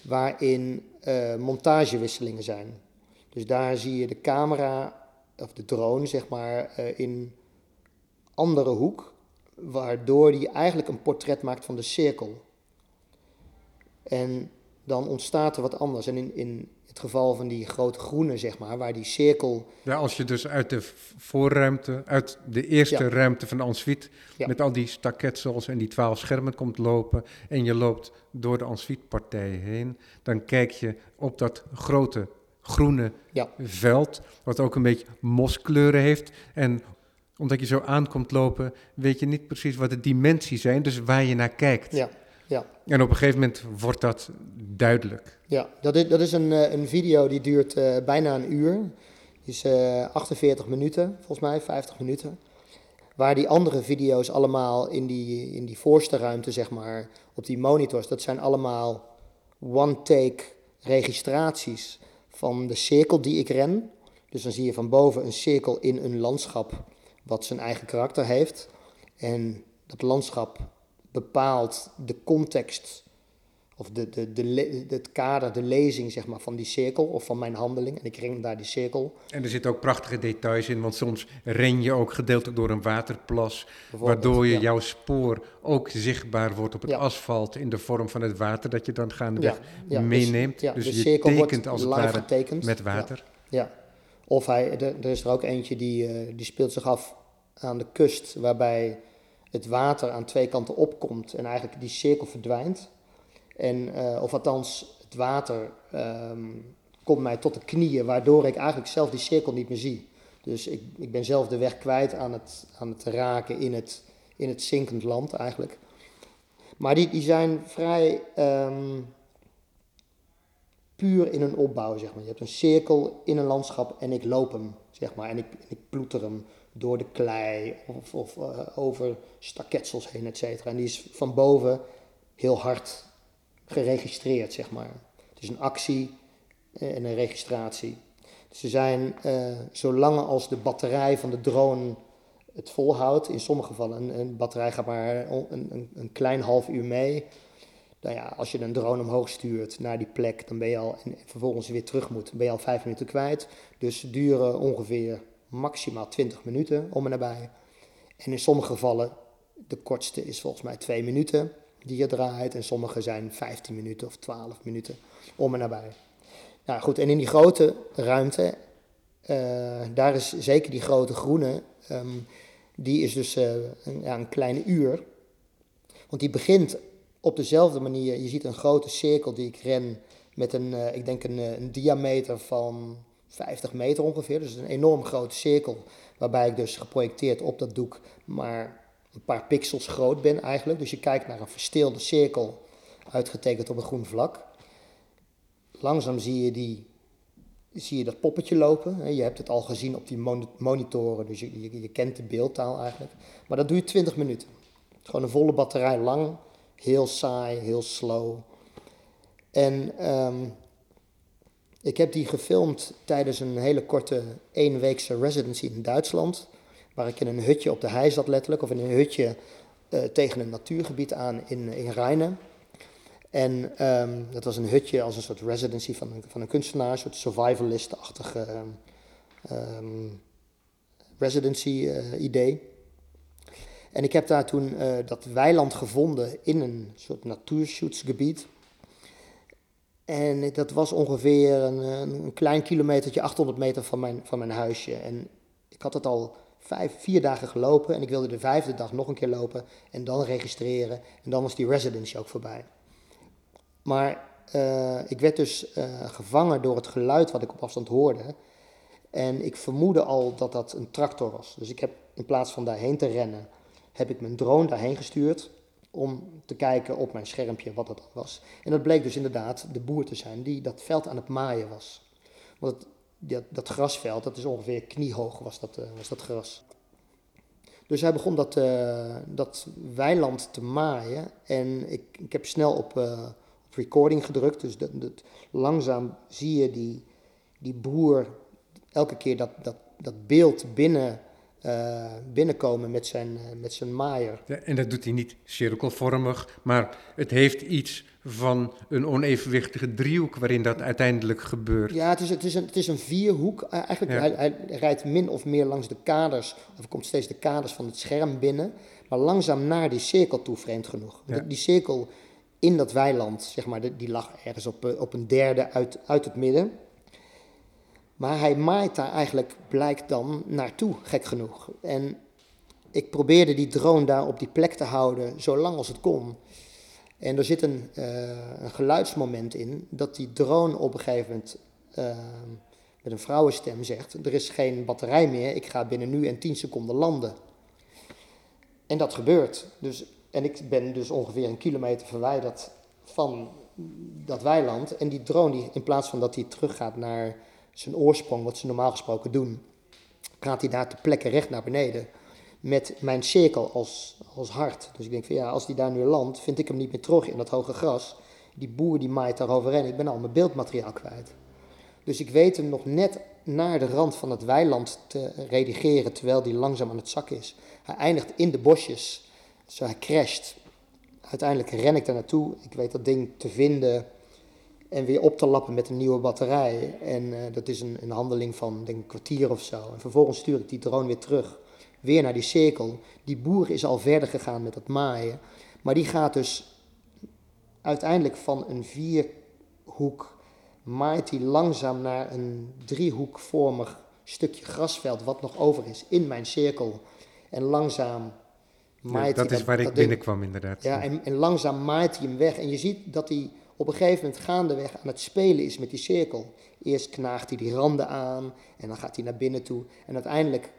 waarin eh, montagewisselingen zijn. Dus daar zie je de camera of de drone, zeg maar, eh, in andere hoek, waardoor die eigenlijk een portret maakt van de cirkel. En dan ontstaat er wat anders. En in, in het geval van die grote groene, zeg maar, waar die cirkel. Ja, als je dus uit de voorruimte, uit de eerste Ja. ruimte van de ensuite, Ja. met al die staketsels en die twaalf schermen komt lopen en je loopt door de ensuite-partij heen, dan kijk je op dat grote groene Ja. veld, wat ook een beetje moskleuren heeft. En omdat je zo aankomt lopen, weet je niet precies wat de dimensies zijn, dus waar je naar kijkt. Ja, ja. En op een gegeven moment wordt dat duidelijk. Ja, dat is, dat is een, eh, een video die duurt eh, bijna een uur. Die is eh 48 minuten, volgens mij, 50 minuten. Waar die andere video's allemaal in die, in die voorste ruimte, zeg maar, op die monitors, dat zijn allemaal one-take registraties van de cirkel die ik ren. Dus dan zie je van boven een cirkel in een landschap wat zijn eigen karakter heeft. En dat landschap bepaalt de context of de, de, het kader, de lezing zeg maar, van die cirkel of van mijn handeling. En ik ren daar die cirkel. En er zitten ook prachtige details in, want soms ren je ook gedeeltelijk door een waterplas, waardoor je Ja. jouw spoor ook zichtbaar wordt op het Ja. asfalt in de vorm van het water dat je dan gaandeweg Ja, dus- meeneemt. dus de je cirkel tekent als het ware getekend. met water. Ja. Of hij, er, er is er ook eentje die, eh, die speelt zich af aan de kust, waarbij het water aan twee kanten opkomt en eigenlijk die cirkel verdwijnt. En, eh, of althans, het water ehm, komt mij tot de knieën, waardoor ik eigenlijk zelf die cirkel niet meer zie. Dus ik, ik ben zelf de weg kwijt aan het, aan het raken in het, in het zinkend land eigenlijk. Maar die, die zijn vrij ehm, puur in een opbouw, zeg maar. Je hebt een cirkel in een landschap en ik loop hem, zeg maar. En ik, ik ploeter hem door de klei of, of eh, over staketsels heen, et cetera. En die is van boven heel hard geregistreerd, zeg maar. Het is een actie en een registratie. Ze zijn uh, zolang als de batterij van de drone het volhoudt. In sommige gevallen, een, een batterij gaat maar een, een, een, klein half uur mee. Nou ja, als je een drone omhoog stuurt naar die plek, dan ben je al, en vervolgens weer terug moet, ben je al vijf minuten kwijt. Dus duren ongeveer maximaal 20 minuten om en nabij. En in sommige gevallen, de kortste is volgens mij twee minuten die je draait. En sommige zijn 15 minuten of 12 minuten om en nabij. Nou goed, en in die grote ruimte, uh, daar is zeker die grote groene, um, die is dus uh, een, ja, een kleine uur. Want die begint op dezelfde manier. Je ziet een grote cirkel die ik ren met een, uh, ik denk een, een diameter van 50 meter ongeveer. Dus een enorm grote cirkel. Waarbij ik dus geprojecteerd op dat doek maar een paar pixels groot ben eigenlijk. Dus je kijkt naar een verstilde cirkel uitgetekend op een groen vlak. Langzaam zie je, die, zie je dat poppetje lopen. Je hebt het al gezien op die monitoren, dus je, je, kent de beeldtaal eigenlijk. Maar dat doe je 20 minuten. Gewoon een volle batterij lang, heel saai, heel slow. En um, ik heb die gefilmd tijdens een hele korte eenweekse residency in Duitsland. Waar ik in een hutje op de hei zat letterlijk, of in een hutje uh, tegen een natuurgebied aan in, in Rijnen. En um, dat was een hutje als een soort residency van een, van een kunstenaar, een soort survivalist-achtige um, residency uh, idee. En ik heb daar toen uh, dat weiland gevonden in een soort natuurschutsgebied. En dat was ongeveer een, een, klein kilometertje, 800 meter van mijn, van mijn huisje. En ik had het al vijf, vier dagen gelopen en ik wilde de vijfde dag nog een keer lopen en dan registreren. En dan was die residency ook voorbij. Maar uh, ik werd dus uh, gevangen door het geluid wat ik op afstand hoorde. En ik vermoedde al dat dat een tractor was. Dus ik heb in plaats van daarheen te rennen, heb ik mijn drone daarheen gestuurd om te kijken op mijn schermpje wat dat was. En dat bleek dus inderdaad de boer te zijn die dat veld aan het maaien was. Want het, dat, dat, grasveld, dat is ongeveer kniehoog was dat, uh, was dat gras. Dus hij begon dat, uh, dat weiland te maaien en ik, ik heb snel op, uh, op recording gedrukt. Dus dat, langzaam zie je die, die boer elke keer dat, dat, dat beeld binnen binnenkomen met zijn, met zijn maaier. Ja, en dat doet hij niet cirkelvormig, maar het heeft iets van een onevenwichtige driehoek waarin dat uiteindelijk gebeurt. Ja, het is, het is, een, het is een vierhoek. Uh, eigenlijk, ja. hij, hij, rijdt min of meer langs de kaders, of komt steeds de kaders van het scherm binnen, maar langzaam naar die cirkel toe, vreemd genoeg. Ja. Die, die cirkel in dat weiland, zeg maar, die lag ergens op, op een derde uit, uit het midden. Maar hij maait daar eigenlijk, blijkt dan, naartoe, gek genoeg. En ik probeerde die drone daar op die plek te houden, zo lang als het kon. En er zit een, uh, een geluidsmoment in, dat die drone op een gegeven moment uh, met een vrouwenstem zegt: Er is geen batterij meer, ik ga binnen nu en 10 seconden landen. En dat gebeurt. Dus, en ik ben dus ongeveer een kilometer verwijderd van dat weiland. En die drone, die, in plaats van dat hij teruggaat naar zijn oorsprong, wat ze normaal gesproken doen, praat hij daar te plekken recht naar beneden. Met mijn cirkel als, als hart. Dus ik denk van ja, als die daar nu landt, vind ik hem niet meer terug in dat hoge gras. Die boer die maait daar overheen. Ik ben al mijn beeldmateriaal kwijt. Dus ik weet hem nog net naar de rand van het weiland te redigeren terwijl die langzaam aan het zakken is. Hij eindigt in de bosjes. Zo hij crasht. Uiteindelijk ren ik daar naartoe. Ik weet dat ding te vinden en weer op te lappen met een nieuwe batterij. En uh, dat is een, een, handeling van denk een kwartier of zo. En vervolgens stuur ik die drone weer terug, weer naar die cirkel. Die boer is al verder gegaan met het maaien. Maar die gaat dus uiteindelijk van een vierhoek, maait hij langzaam naar een driehoekvormig stukje grasveld, wat nog over is, in mijn cirkel. En langzaam maait ja, dat hij... Dat is waar ik binnenkwam inderdaad. Ja, en, en langzaam maait hij hem weg. En je ziet dat hij op een gegeven moment gaandeweg aan het spelen is met die cirkel. Eerst knaagt hij die randen aan en dan gaat hij naar binnen toe. En uiteindelijk,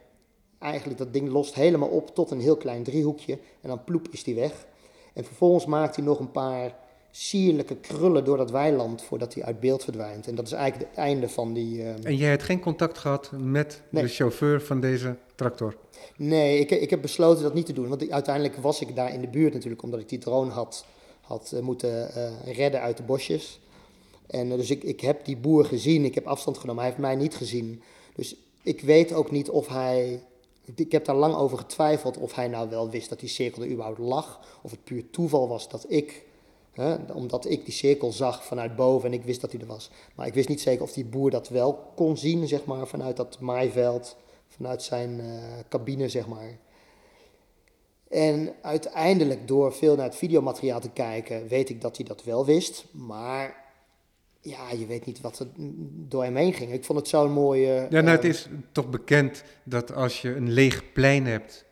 eigenlijk dat ding lost helemaal op tot een heel klein driehoekje. En dan ploep is die weg. En vervolgens maakt hij nog een paar sierlijke krullen door dat weiland voordat hij uit beeld verdwijnt. En dat is eigenlijk het einde van die... Uh... En jij hebt geen contact gehad met nee. de chauffeur van deze tractor? Nee, ik, ik heb besloten dat niet te doen. Want ik, uiteindelijk was ik daar in de buurt natuurlijk, omdat ik die drone had had uh, moeten uh, redden uit de bosjes. En dus ik, ik heb die boer gezien, ik heb afstand genomen, hij heeft mij niet gezien. Dus ik weet ook niet of hij ik heb daar lang over getwijfeld of hij nou wel wist dat die cirkel er überhaupt lag. Of het puur toeval was dat ik, hè, omdat ik die cirkel zag vanuit boven en ik wist dat hij er was. Maar ik wist niet zeker of die boer dat wel kon zien, zeg maar, vanuit dat maaiveld, vanuit zijn uh, cabine, zeg maar. En uiteindelijk, door veel naar het videomateriaal te kijken, weet ik dat hij dat wel wist. Maar ja, je weet niet wat er door hem heen ging. Ik vond het zo'n mooie... Ja, nou, het ehm, is toch bekend dat als je een leeg plein hebt,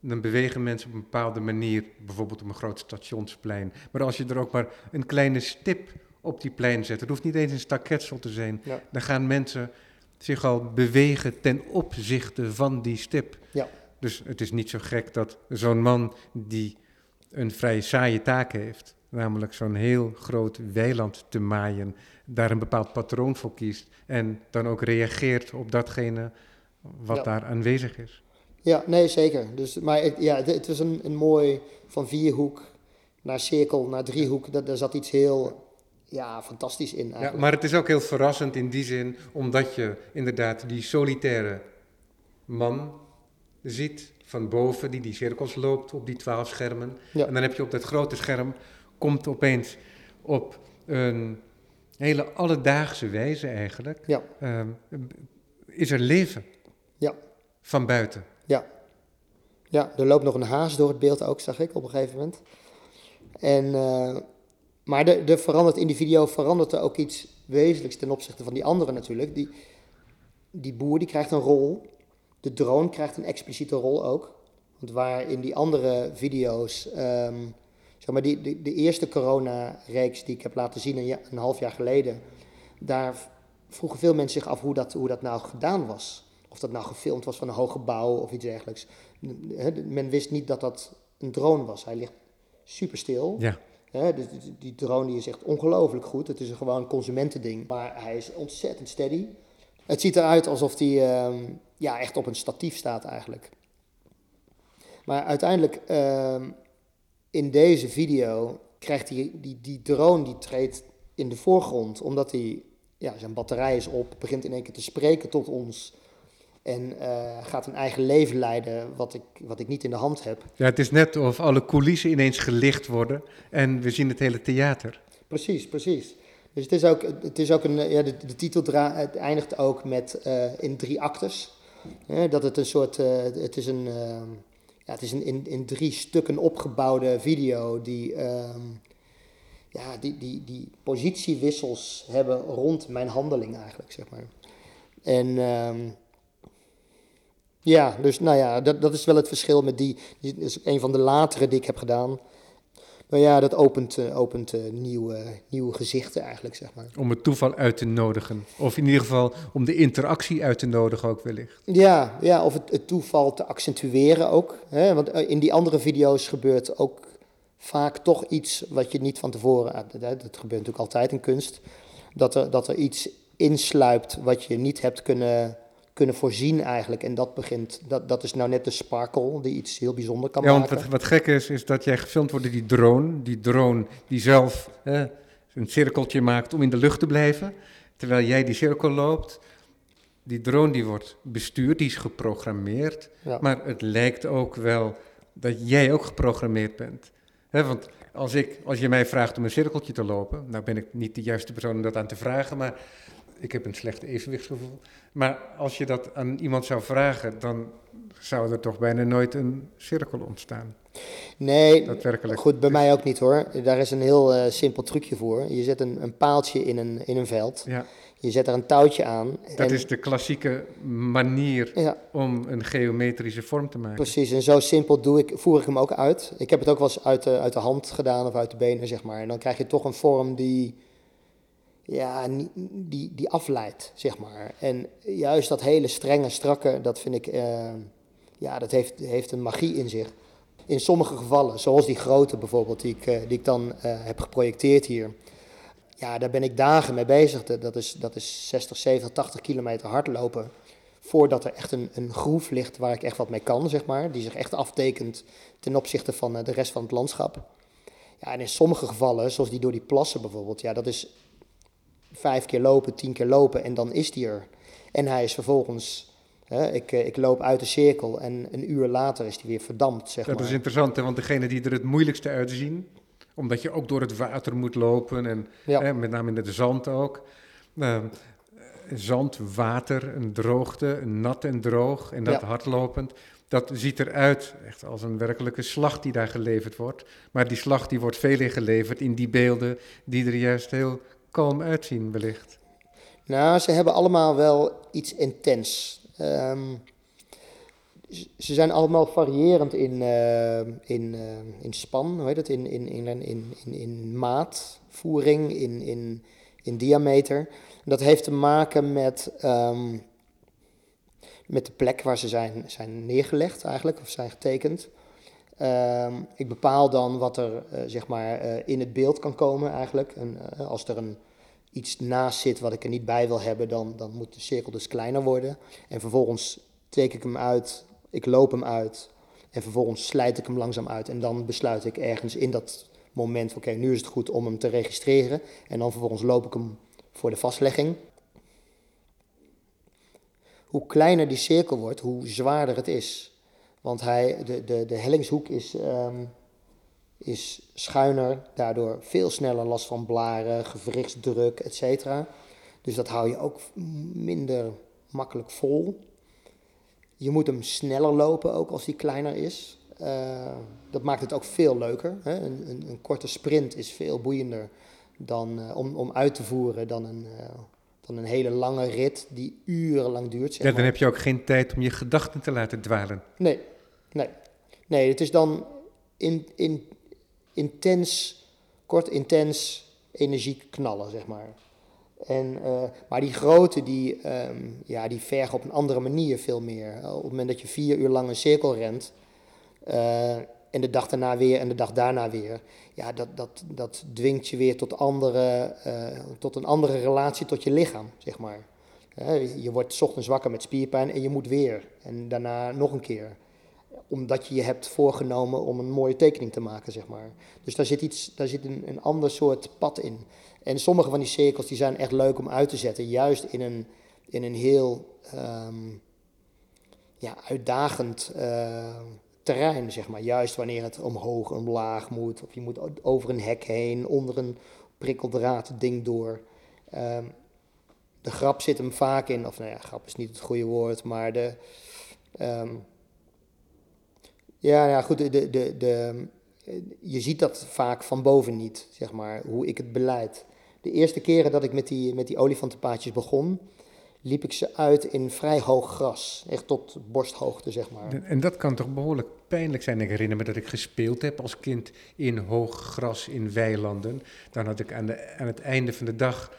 dan bewegen mensen op een bepaalde manier, bijvoorbeeld op een groot stationsplein. Maar als je er ook maar een kleine stip op die plein zet, het hoeft niet eens een staketsel te zijn, dan gaan mensen zich al bewegen ten opzichte van die stip. Ja. Dus het is niet zo gek dat zo'n man die een vrij saaie taak heeft, namelijk zo'n heel groot weiland te maaien, daar een bepaald patroon voor kiest en dan ook reageert op datgene wat daar aanwezig is. Ja, nee, zeker. Dus, maar het, ja, het, het was een, een mooi van vierhoek naar cirkel naar driehoek. Dat, daar zat iets heel ja, fantastisch in. Eigenlijk. Ja, maar het is ook heel verrassend in die zin, omdat je inderdaad die solitaire man ziet van boven, die die cirkels loopt op die twaalf schermen. En dan heb je op dat grote scherm komt opeens op een hele alledaagse wijze eigenlijk, ja. Ehm, is er leven ja. van buiten. Ja. ja, er loopt nog een haas door het beeld ook, zag ik op een gegeven moment. En, uh, maar er, er verandert in die video verandert er ook iets wezenlijks ten opzichte van die andere natuurlijk. Die, die boer die krijgt een rol, de drone krijgt een expliciete rol ook. Want waar in die andere video's um, Zeg maar, die, de, de eerste corona-reeks die ik heb laten zien een, een, half jaar geleden, daar vroegen veel mensen zich af hoe dat, hoe dat nou gedaan was. Of dat nou gefilmd was van een hoog gebouw of iets dergelijks. Men wist niet dat dat een drone was. Hij ligt super stil. Ja. dus die drone die is echt ongelooflijk goed. Het is een gewoon consumentending. Maar hij is ontzettend steady. Het ziet eruit alsof hij ehm, ja, echt op een statief staat eigenlijk. Maar uiteindelijk ehm, in deze video krijgt hij die, die drone die treedt in de voorgrond, omdat hij, ja, zijn batterij is op, begint in één keer te spreken tot ons. En uh, gaat een eigen leven leiden, wat ik, wat ik niet in de hand heb. Ja, het is net of alle coulissen ineens gelicht worden en we zien het hele theater. Precies, precies. Dus het is ook, het is ook een, ja, de, de titel het eindigt ook met uh, in drie actes. Dat het een soort, uh, het is een, ja, het is een in, in drie stukken opgebouwde video die, um, ja, die, die, die positiewissels hebben rond mijn handeling eigenlijk, zeg maar. En um, ja, dus nou ja, dat, dat is wel het verschil met die, dat is een van de latere die ik heb gedaan. Maar ja, dat opent, uh, opent uh, nieuwe, nieuwe gezichten eigenlijk, zeg maar. Om het toeval uit te nodigen. Of in ieder geval om de interactie uit te nodigen ook wellicht. Ja, ja of het, het toeval te accentueren ook. Hè? Want eh, in die andere video's gebeurt ook vaak toch iets wat je niet van tevoren... Dat gebeurt natuurlijk altijd in kunst. Dat er, dat er iets insluipt wat je niet hebt kunnen kunnen voorzien eigenlijk. En dat begint, dat, dat is nou net de sparkle die iets heel bijzonder kan maken. Ja, want wat, wat gek is, is dat jij gefilmd wordt door die drone. Die drone die zelf een cirkeltje maakt om in de lucht te blijven. Terwijl jij die cirkel loopt. Die drone die wordt bestuurd, die is geprogrammeerd. Maar het lijkt ook wel dat jij ook geprogrammeerd bent. He, want als, ik, als je mij vraagt om een cirkeltje te lopen, nou ben ik niet de juiste persoon om dat aan te vragen, maar ik heb een slecht evenwichtsgevoel. Maar als je dat aan iemand zou vragen, dan zou er toch bijna nooit een cirkel ontstaan. Nee, goed, bij mij ook niet hoor. Daar is een heel uh, simpel trucje voor. Je zet een, een paaltje in een, in een veld. Ja. Je zet er een touwtje aan. Dat is de klassieke manier ja. om een geometrische vorm te maken. Precies, en zo simpel doe ik, voer ik hem ook uit. Ik heb het ook wel eens uit de, uit de hand gedaan of uit de benen, zeg maar. En dan krijg je toch een vorm die ja, die, die afleidt, zeg maar. En juist dat hele strenge, strakke, dat vind ik, uh, ja, dat heeft, heeft een magie in zich. In sommige gevallen, zoals die grote bijvoorbeeld, die ik, uh, die ik dan uh, heb geprojecteerd hier. Ja, daar ben ik dagen mee bezig. Dat is, dat is 60, 70, 80 kilometer hardlopen. Voordat er echt een, een groef ligt waar ik echt wat mee kan, zeg maar. Die zich echt aftekent ten opzichte van de rest van het landschap. Ja, en in sommige gevallen, zoals die door die plassen bijvoorbeeld, ja, dat is vijf keer lopen, tien keer lopen en dan is die er. En hij is vervolgens, hè, ik, eh, ik loop uit de cirkel en een uur later is hij weer verdampt, zeg Dat maar. is interessant, hè? want degene die er het moeilijkste uitzien, omdat je ook door het water moet lopen en Ja. hè, met name in het zand ook. eh, zand, water, een droogte, een nat en droog en dat Ja. hardlopend. Dat ziet eruit echt als een werkelijke slag die daar geleverd wordt. Maar die slag die wordt veel in geleverd in die beelden die er juist heel kalm uitzien wellicht. Nou, ze hebben allemaal wel iets intens. Ehm, ze zijn allemaal variërend in, eh, in, eh, in span, hoe heet het, in, in, in, in, in, in maatvoering, in, in, in diameter. Dat heeft te maken met, ehm, met de plek waar ze zijn, zijn neergelegd eigenlijk, of zijn getekend. Ehm, ik bepaal dan wat er eh, zeg maar, eh, in het beeld kan komen eigenlijk. En, eh, als er een, iets naast zit wat ik er niet bij wil hebben, dan, dan moet de cirkel dus kleiner worden. En vervolgens teken ik hem uit, ik loop hem uit en vervolgens slijt ik hem langzaam uit. En dan besluit ik ergens in dat moment, oké, nu is het goed om hem te registreren. En dan vervolgens loop ik hem voor de vastlegging. Hoe kleiner die cirkel wordt, hoe zwaarder het is. Want hij, de, de, de hellingshoek is, ehm, is schuiner, daardoor veel sneller last van blaren, gewrichtsdruk, etc. Dus dat hou je ook minder makkelijk vol. Je moet hem sneller lopen, ook als die kleiner is. Eh, dat maakt het ook veel leuker. Hè? Een, een, een korte sprint is veel boeiender dan, eh, om, om uit te voeren dan een, eh, dan een hele lange rit die urenlang duurt. Zeg Ja, dan heb je ook geen tijd om je gedachten te laten dwalen. Nee, nee. Nee, het is dan in, in, intens, kort intens energiek knallen, zeg maar. En, eh, maar die grote, die, ehm, ja, die vergen op een andere manier veel meer. Op het moment dat je vier uur lang een cirkel rent, eh, en de dag daarna weer en de dag daarna weer, ja, dat, dat, dat dwingt je weer tot, andere, eh, tot een andere relatie tot je lichaam, zeg maar. Je wordt ochtends wakker met spierpijn en je moet weer. En daarna nog een keer. Omdat je je hebt voorgenomen om een mooie tekening te maken, zeg maar. Dus daar zit, iets, daar zit een, een ander soort pad in. En sommige van die cirkels die zijn echt leuk om uit te zetten. Juist in een, in een heel ehm, ja, uitdagend eh, terrein, zeg maar. Juist wanneer het omhoog, omlaag moet. Of je moet over een hek heen, onder een prikkeldraad ding door. Ehm, de grap zit hem vaak in, of nou ja, grap is niet het goede woord, maar de. ehm, ja, ja, goed, de, de, de, je ziet dat vaak van boven niet, zeg maar, hoe ik het beleid. De eerste keren dat ik met die, met die olifantenpaadjes begon, liep ik ze uit in vrij hoog gras. Echt tot borsthoogte, zeg maar. En dat kan toch behoorlijk pijnlijk zijn. Ik herinner me dat ik gespeeld heb als kind in hoog gras in weilanden. Dan had ik aan, de, aan het einde van de dag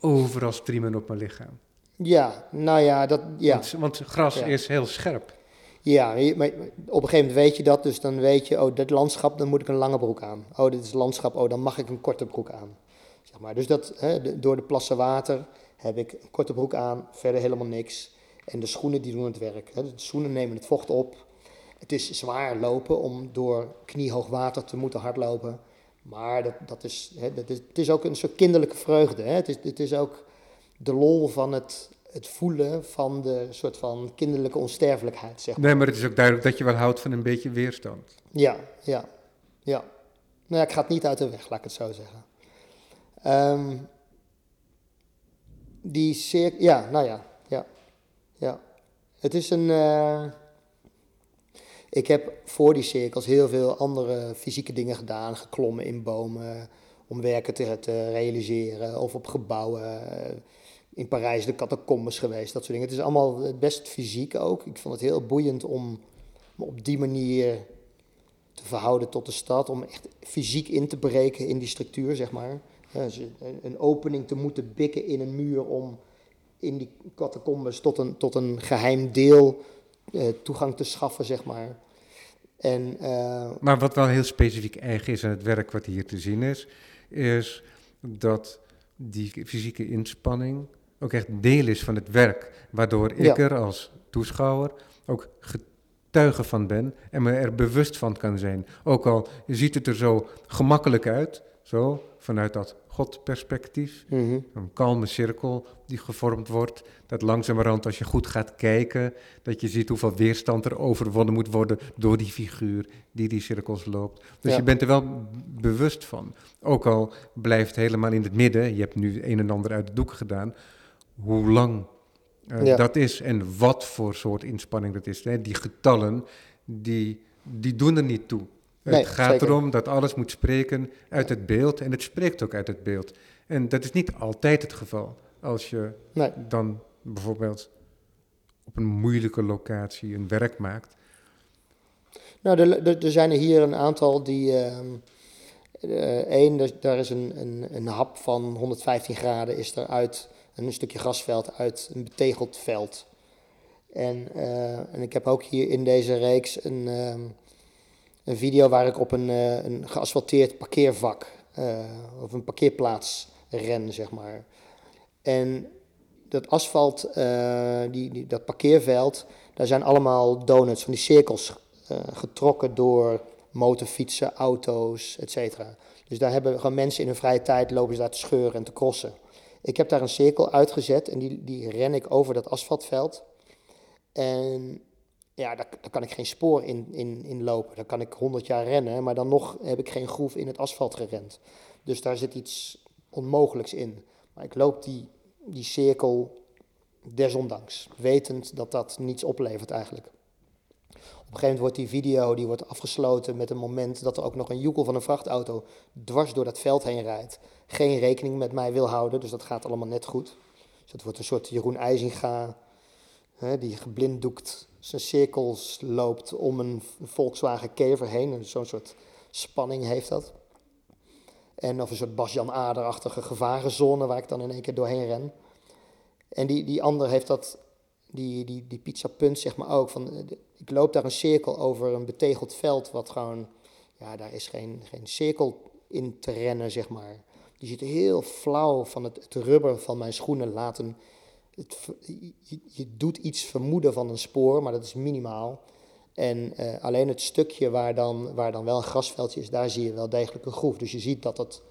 overal striemen op mijn lichaam. Ja, nou ja, dat, ja. Want, want gras Ja. is heel scherp. Ja, op een gegeven moment weet je dat, dus dan weet je, oh, dit landschap, dan moet ik een lange broek aan. Oh, dit is landschap, oh, dan mag ik een korte broek aan. Zeg maar. Dus dat, hè, door de plassen water heb ik een korte broek aan, verder helemaal niks. En de schoenen die doen het werk. Hè. De schoenen nemen het vocht op. Het is zwaar lopen om door kniehoog water te moeten hardlopen. Maar dat, dat is, hè, dat is, het is ook een soort kinderlijke vreugde. Hè. Het, is, het is ook de lol van het, het voelen van de soort van kinderlijke onsterfelijkheid, zeg maar. Nee, maar het is ook duidelijk dat je wel houdt van een beetje weerstand. Ja, ja, ja. Nou ja, ik ga het niet uit de weg, laat ik het zo zeggen. Ehm, die cirkel, ja, nou ja, ja, ja. Het is een, eh, ik heb voor die cirkels heel veel andere fysieke dingen gedaan, geklommen in bomen, om werken te, te realiseren, of op gebouwen. In Parijs de catacombes geweest, dat soort dingen. Het is allemaal best fysiek ook. Ik vond het heel boeiend om me op die manier te verhouden tot de stad, om echt fysiek in te breken in die structuur, zeg maar. Dus een- een opening te moeten bikken in een muur om in die catacombes tot een, tot een geheim deel eh, toegang te schaffen, zeg maar. En eh, Maar wat wel heel specifiek eigen is aan het werk wat hier te zien is, is dat die fysieke inspanning ook echt deel is van het werk. Waardoor ik Ja. er als toeschouwer ook getuige van ben en me er bewust van kan zijn. Ook al ziet het er zo gemakkelijk uit, Zo, vanuit dat Godperspectief. Mhm. Een kalme cirkel die gevormd wordt. Dat langzamerhand, als je goed gaat kijken, dat je ziet hoeveel weerstand er overwonnen moet worden door die figuur die die cirkels loopt. Dus Ja. je bent er wel bewust van. Ook al blijft helemaal in het midden, je hebt nu een en ander uit de doek gedaan, hoe lang eh, Ja. dat is en wat voor soort inspanning dat is. Hè. Die getallen, die, die doen er niet toe. Nee, het gaat zeker. erom dat alles moet spreken uit het beeld en het spreekt ook uit het beeld. En dat is niet altijd het geval. Als je Nee. dan bijvoorbeeld op een moeilijke locatie een werk maakt. Nou, er, er, er zijn er hier een aantal die. Eén, daar is een, een, een hap van 115 graden, is er uit een stukje grasveld, uit een betegeld veld. En, eh, en ik heb ook hier in deze reeks een, ehm, een video waar ik op een, eh, een geasfalteerd parkeervak eh, of een parkeerplaats ren, zeg maar. En dat asfalt, die, die, dat parkeerveld, daar zijn allemaal donuts van die cirkels getrokken door motorfietsen, auto's, et cetera. Dus daar hebben gewoon mensen in hun vrije tijd lopen ze daar te scheuren en te crossen. Ik heb daar een cirkel uitgezet en die, die ren ik over dat asfaltveld. En ja, daar, daar kan ik geen spoor in, in, in lopen. Daar kan ik 100 jaar rennen, maar dan nog heb ik geen groef in het asfalt gerend. Dus daar zit iets onmogelijks in. Maar ik loop die, die cirkel desondanks, wetend dat dat niets oplevert eigenlijk. Op een gegeven moment wordt die video die wordt afgesloten met een moment dat er ook nog een joekel van een vrachtauto dwars door dat veld heen rijdt. Geen rekening met mij wil houden, dus dat gaat allemaal net goed. Dus dat wordt een soort Jeroen IJzinga, hè, die geblinddoekt zijn cirkels loopt om een Volkswagen Kever heen. En Zo'n soort spanning heeft dat. En of een soort Bas-Jan Ader-achtige gevarenzone waar ik dan in één keer doorheen ren. En die, die ander heeft dat, die, die, die pizza punt zeg maar ook. Van, eh, ik loop daar een cirkel over een betegeld veld wat gewoon, ja daar is geen, geen cirkel in te rennen zeg maar. Die zit heel flauw van het, rubber van mijn schoenen laten. Het, je, je doet iets vermoeden van een spoor, maar dat is minimaal. En eh, alleen het stukje waar dan, waar dan wel een grasveldje is, daar zie je wel degelijk een groef. Dus je ziet dat het,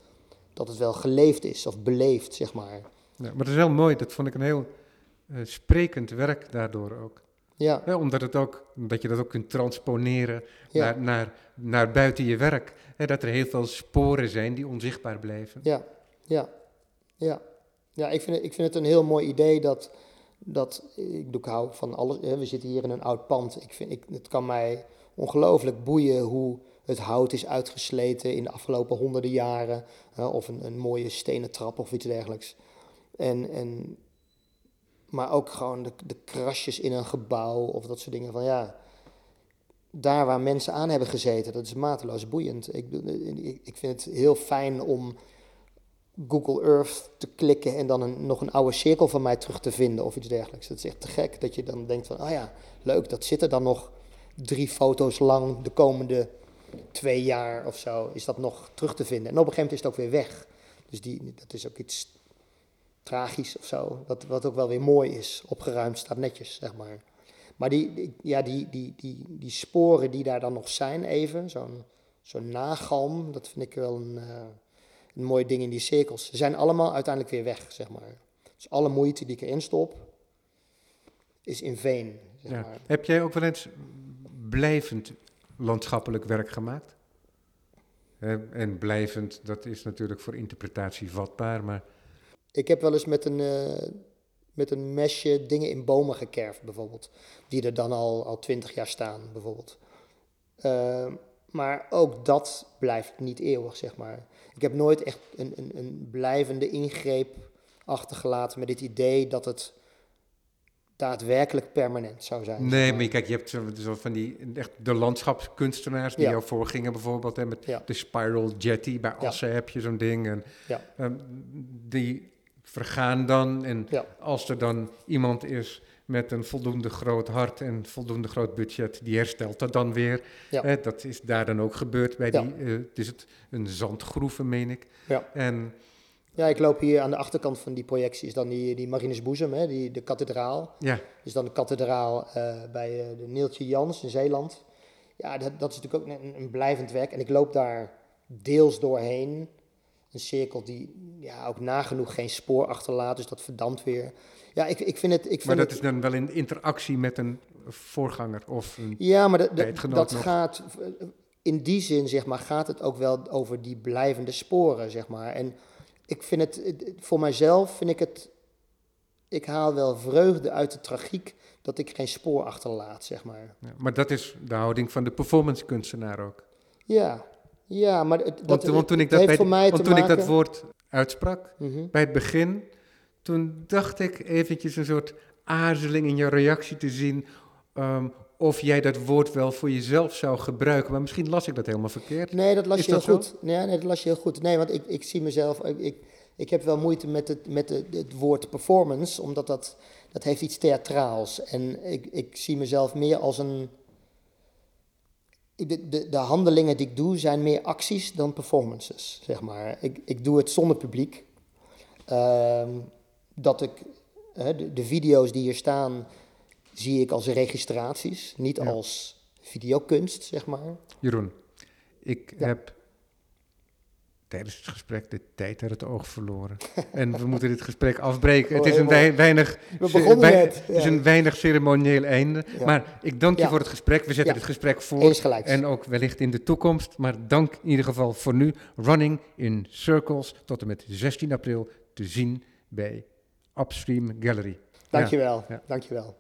dat het wel geleefd is of beleefd, zeg maar. Ja, maar dat is heel mooi, dat vond ik een heel eh, sprekend werk daardoor ook. Ja, Ja, omdat, het ook, omdat je dat ook kunt transponeren Ja. naar, naar, naar buiten je werk. Hè, dat er heel veel sporen zijn die onzichtbaar blijven. ja, ja, ja. Ja, ik vind, het, ik vind het een heel mooi idee dat, dat ik, ik hou van alles. Hè, we zitten hier in een oud pand. Ik vind, ik, het kan mij ongelooflijk boeien hoe het hout is uitgesleten in de afgelopen honderden jaren. hè, of een, een mooie stenen trap of iets dergelijks. En, en, maar ook gewoon de, de krasjes in een gebouw of dat soort dingen. Van ja, daar waar mensen aan hebben gezeten, dat is mateloos boeiend. Ik, ik, ik vind het heel fijn om Google Earth te klikken en dan een, nog een oude cirkel van mij terug te vinden of iets dergelijks. Dat is echt te gek dat je dan denkt van, oh ja, leuk, dat zit er dan nog drie foto's lang de komende twee jaar of zo, is dat nog terug te vinden. En op een gegeven moment is het ook weer weg. Dus die, dat is ook iets tragisch of zo, wat, wat ook wel weer mooi is, opgeruimd, staat netjes, zeg maar. Maar die, ja, die, die, die, die sporen die daar dan nog zijn even, zo'n zo'n nagalm, dat vind ik wel een, eh, een mooi ding in die cirkels. Ze zijn allemaal uiteindelijk weer weg, zeg maar. Dus alle moeite die ik erin stop, is in veen, zeg Ja. maar. Heb jij ook wel eens blijvend landschappelijk werk gemaakt? En blijvend, dat is natuurlijk voor interpretatie vatbaar, maar Ik heb wel eens met een, eh, met een mesje dingen in bomen gekerfd, bijvoorbeeld. Die er dan al, al twintig jaar staan, bijvoorbeeld. Eh, maar ook dat blijft niet eeuwig, zeg maar. Ik heb nooit echt een, een, een blijvende ingreep achtergelaten met het idee dat het daadwerkelijk permanent zou zijn. Nee, maar kijk, je hebt zo, van die echt de landschapskunstenaars die Ja. jou voorgingen bijvoorbeeld. Hè, met Ja. de Spiral Jetty, bij Ja. Assen heb je zo'n ding. En, Ja. ehm, die vergaan dan. En Ja. als er dan iemand is met een voldoende groot hart en voldoende groot budget, die herstelt dat dan weer. Ja. Dat is daar dan ook gebeurd bij Ja. die, eh, het is het, een zandgroeven, meen ik. Ja. En Ja, ik loop hier aan de achterkant van die projectie, is dan die, die Marinus Boezem, hè, die, de kathedraal. ja, Dus dan de kathedraal eh, bij eh, de Neeltje Jans in Zeeland. Ja, dat, dat is natuurlijk ook een, een blijvend werk. En ik loop daar deels doorheen. Een cirkel die ja, ook nagenoeg geen spoor achterlaat, dus dat verdampt weer. Ja, ik, ik vind het... Ik vind maar dat het, is dan wel in interactie met een voorganger of een Ja, maar dat nog. gaat... In die zin, zeg maar, gaat het ook wel over die blijvende sporen, zeg maar. En ik vind het... het- Voor mijzelf vind ik het... Ik haal wel vreugde uit de tragiek dat ik geen spoor achterlaat, zeg maar. Ja, maar dat is de houding van de performance kunstenaar ook. Ja, ja, maar het, dat, want toen ik het dat, heeft bij- mij want toen ik dat woord uitsprak, Mhm. bij het begin, toen dacht ik eventjes een soort aarzeling in je reactie te zien ehm, of jij dat woord wel voor jezelf zou gebruiken. Maar misschien las ik dat helemaal verkeerd. Nee, dat las Is je heel dat goed. Nee, nee, dat las je heel goed. Nee, want ik, ik zie mezelf... Ik, ik, ik heb wel moeite met het, met het, het woord performance, omdat dat, dat heeft iets theatraals. En ik, ik zie mezelf meer als een... De, de, de handelingen die ik doe zijn meer acties dan performances, zeg maar. Ik, ik doe het zonder publiek. Ehm, dat ik... hè, de, de video's die hier staan, zie ik als registraties, niet Ja. als videokunst, zeg maar. Jeroen, ik Ja. heb tijdens het gesprek de tijd uit het oog verloren. en we moeten dit gesprek afbreken. Het Oh, is een wei- weinig, We wei- net, Het is een weinig ceremonieel einde. Ja. Maar ik dank je Ja. voor het gesprek. We zetten het gesprek voor. Eens gelijk. En ook wellicht in de toekomst. Maar dank in ieder geval voor nu. Running in Circles tot en met 16 april te zien bij Upstream Gallery. Dankjewel, Ja. dankjewel.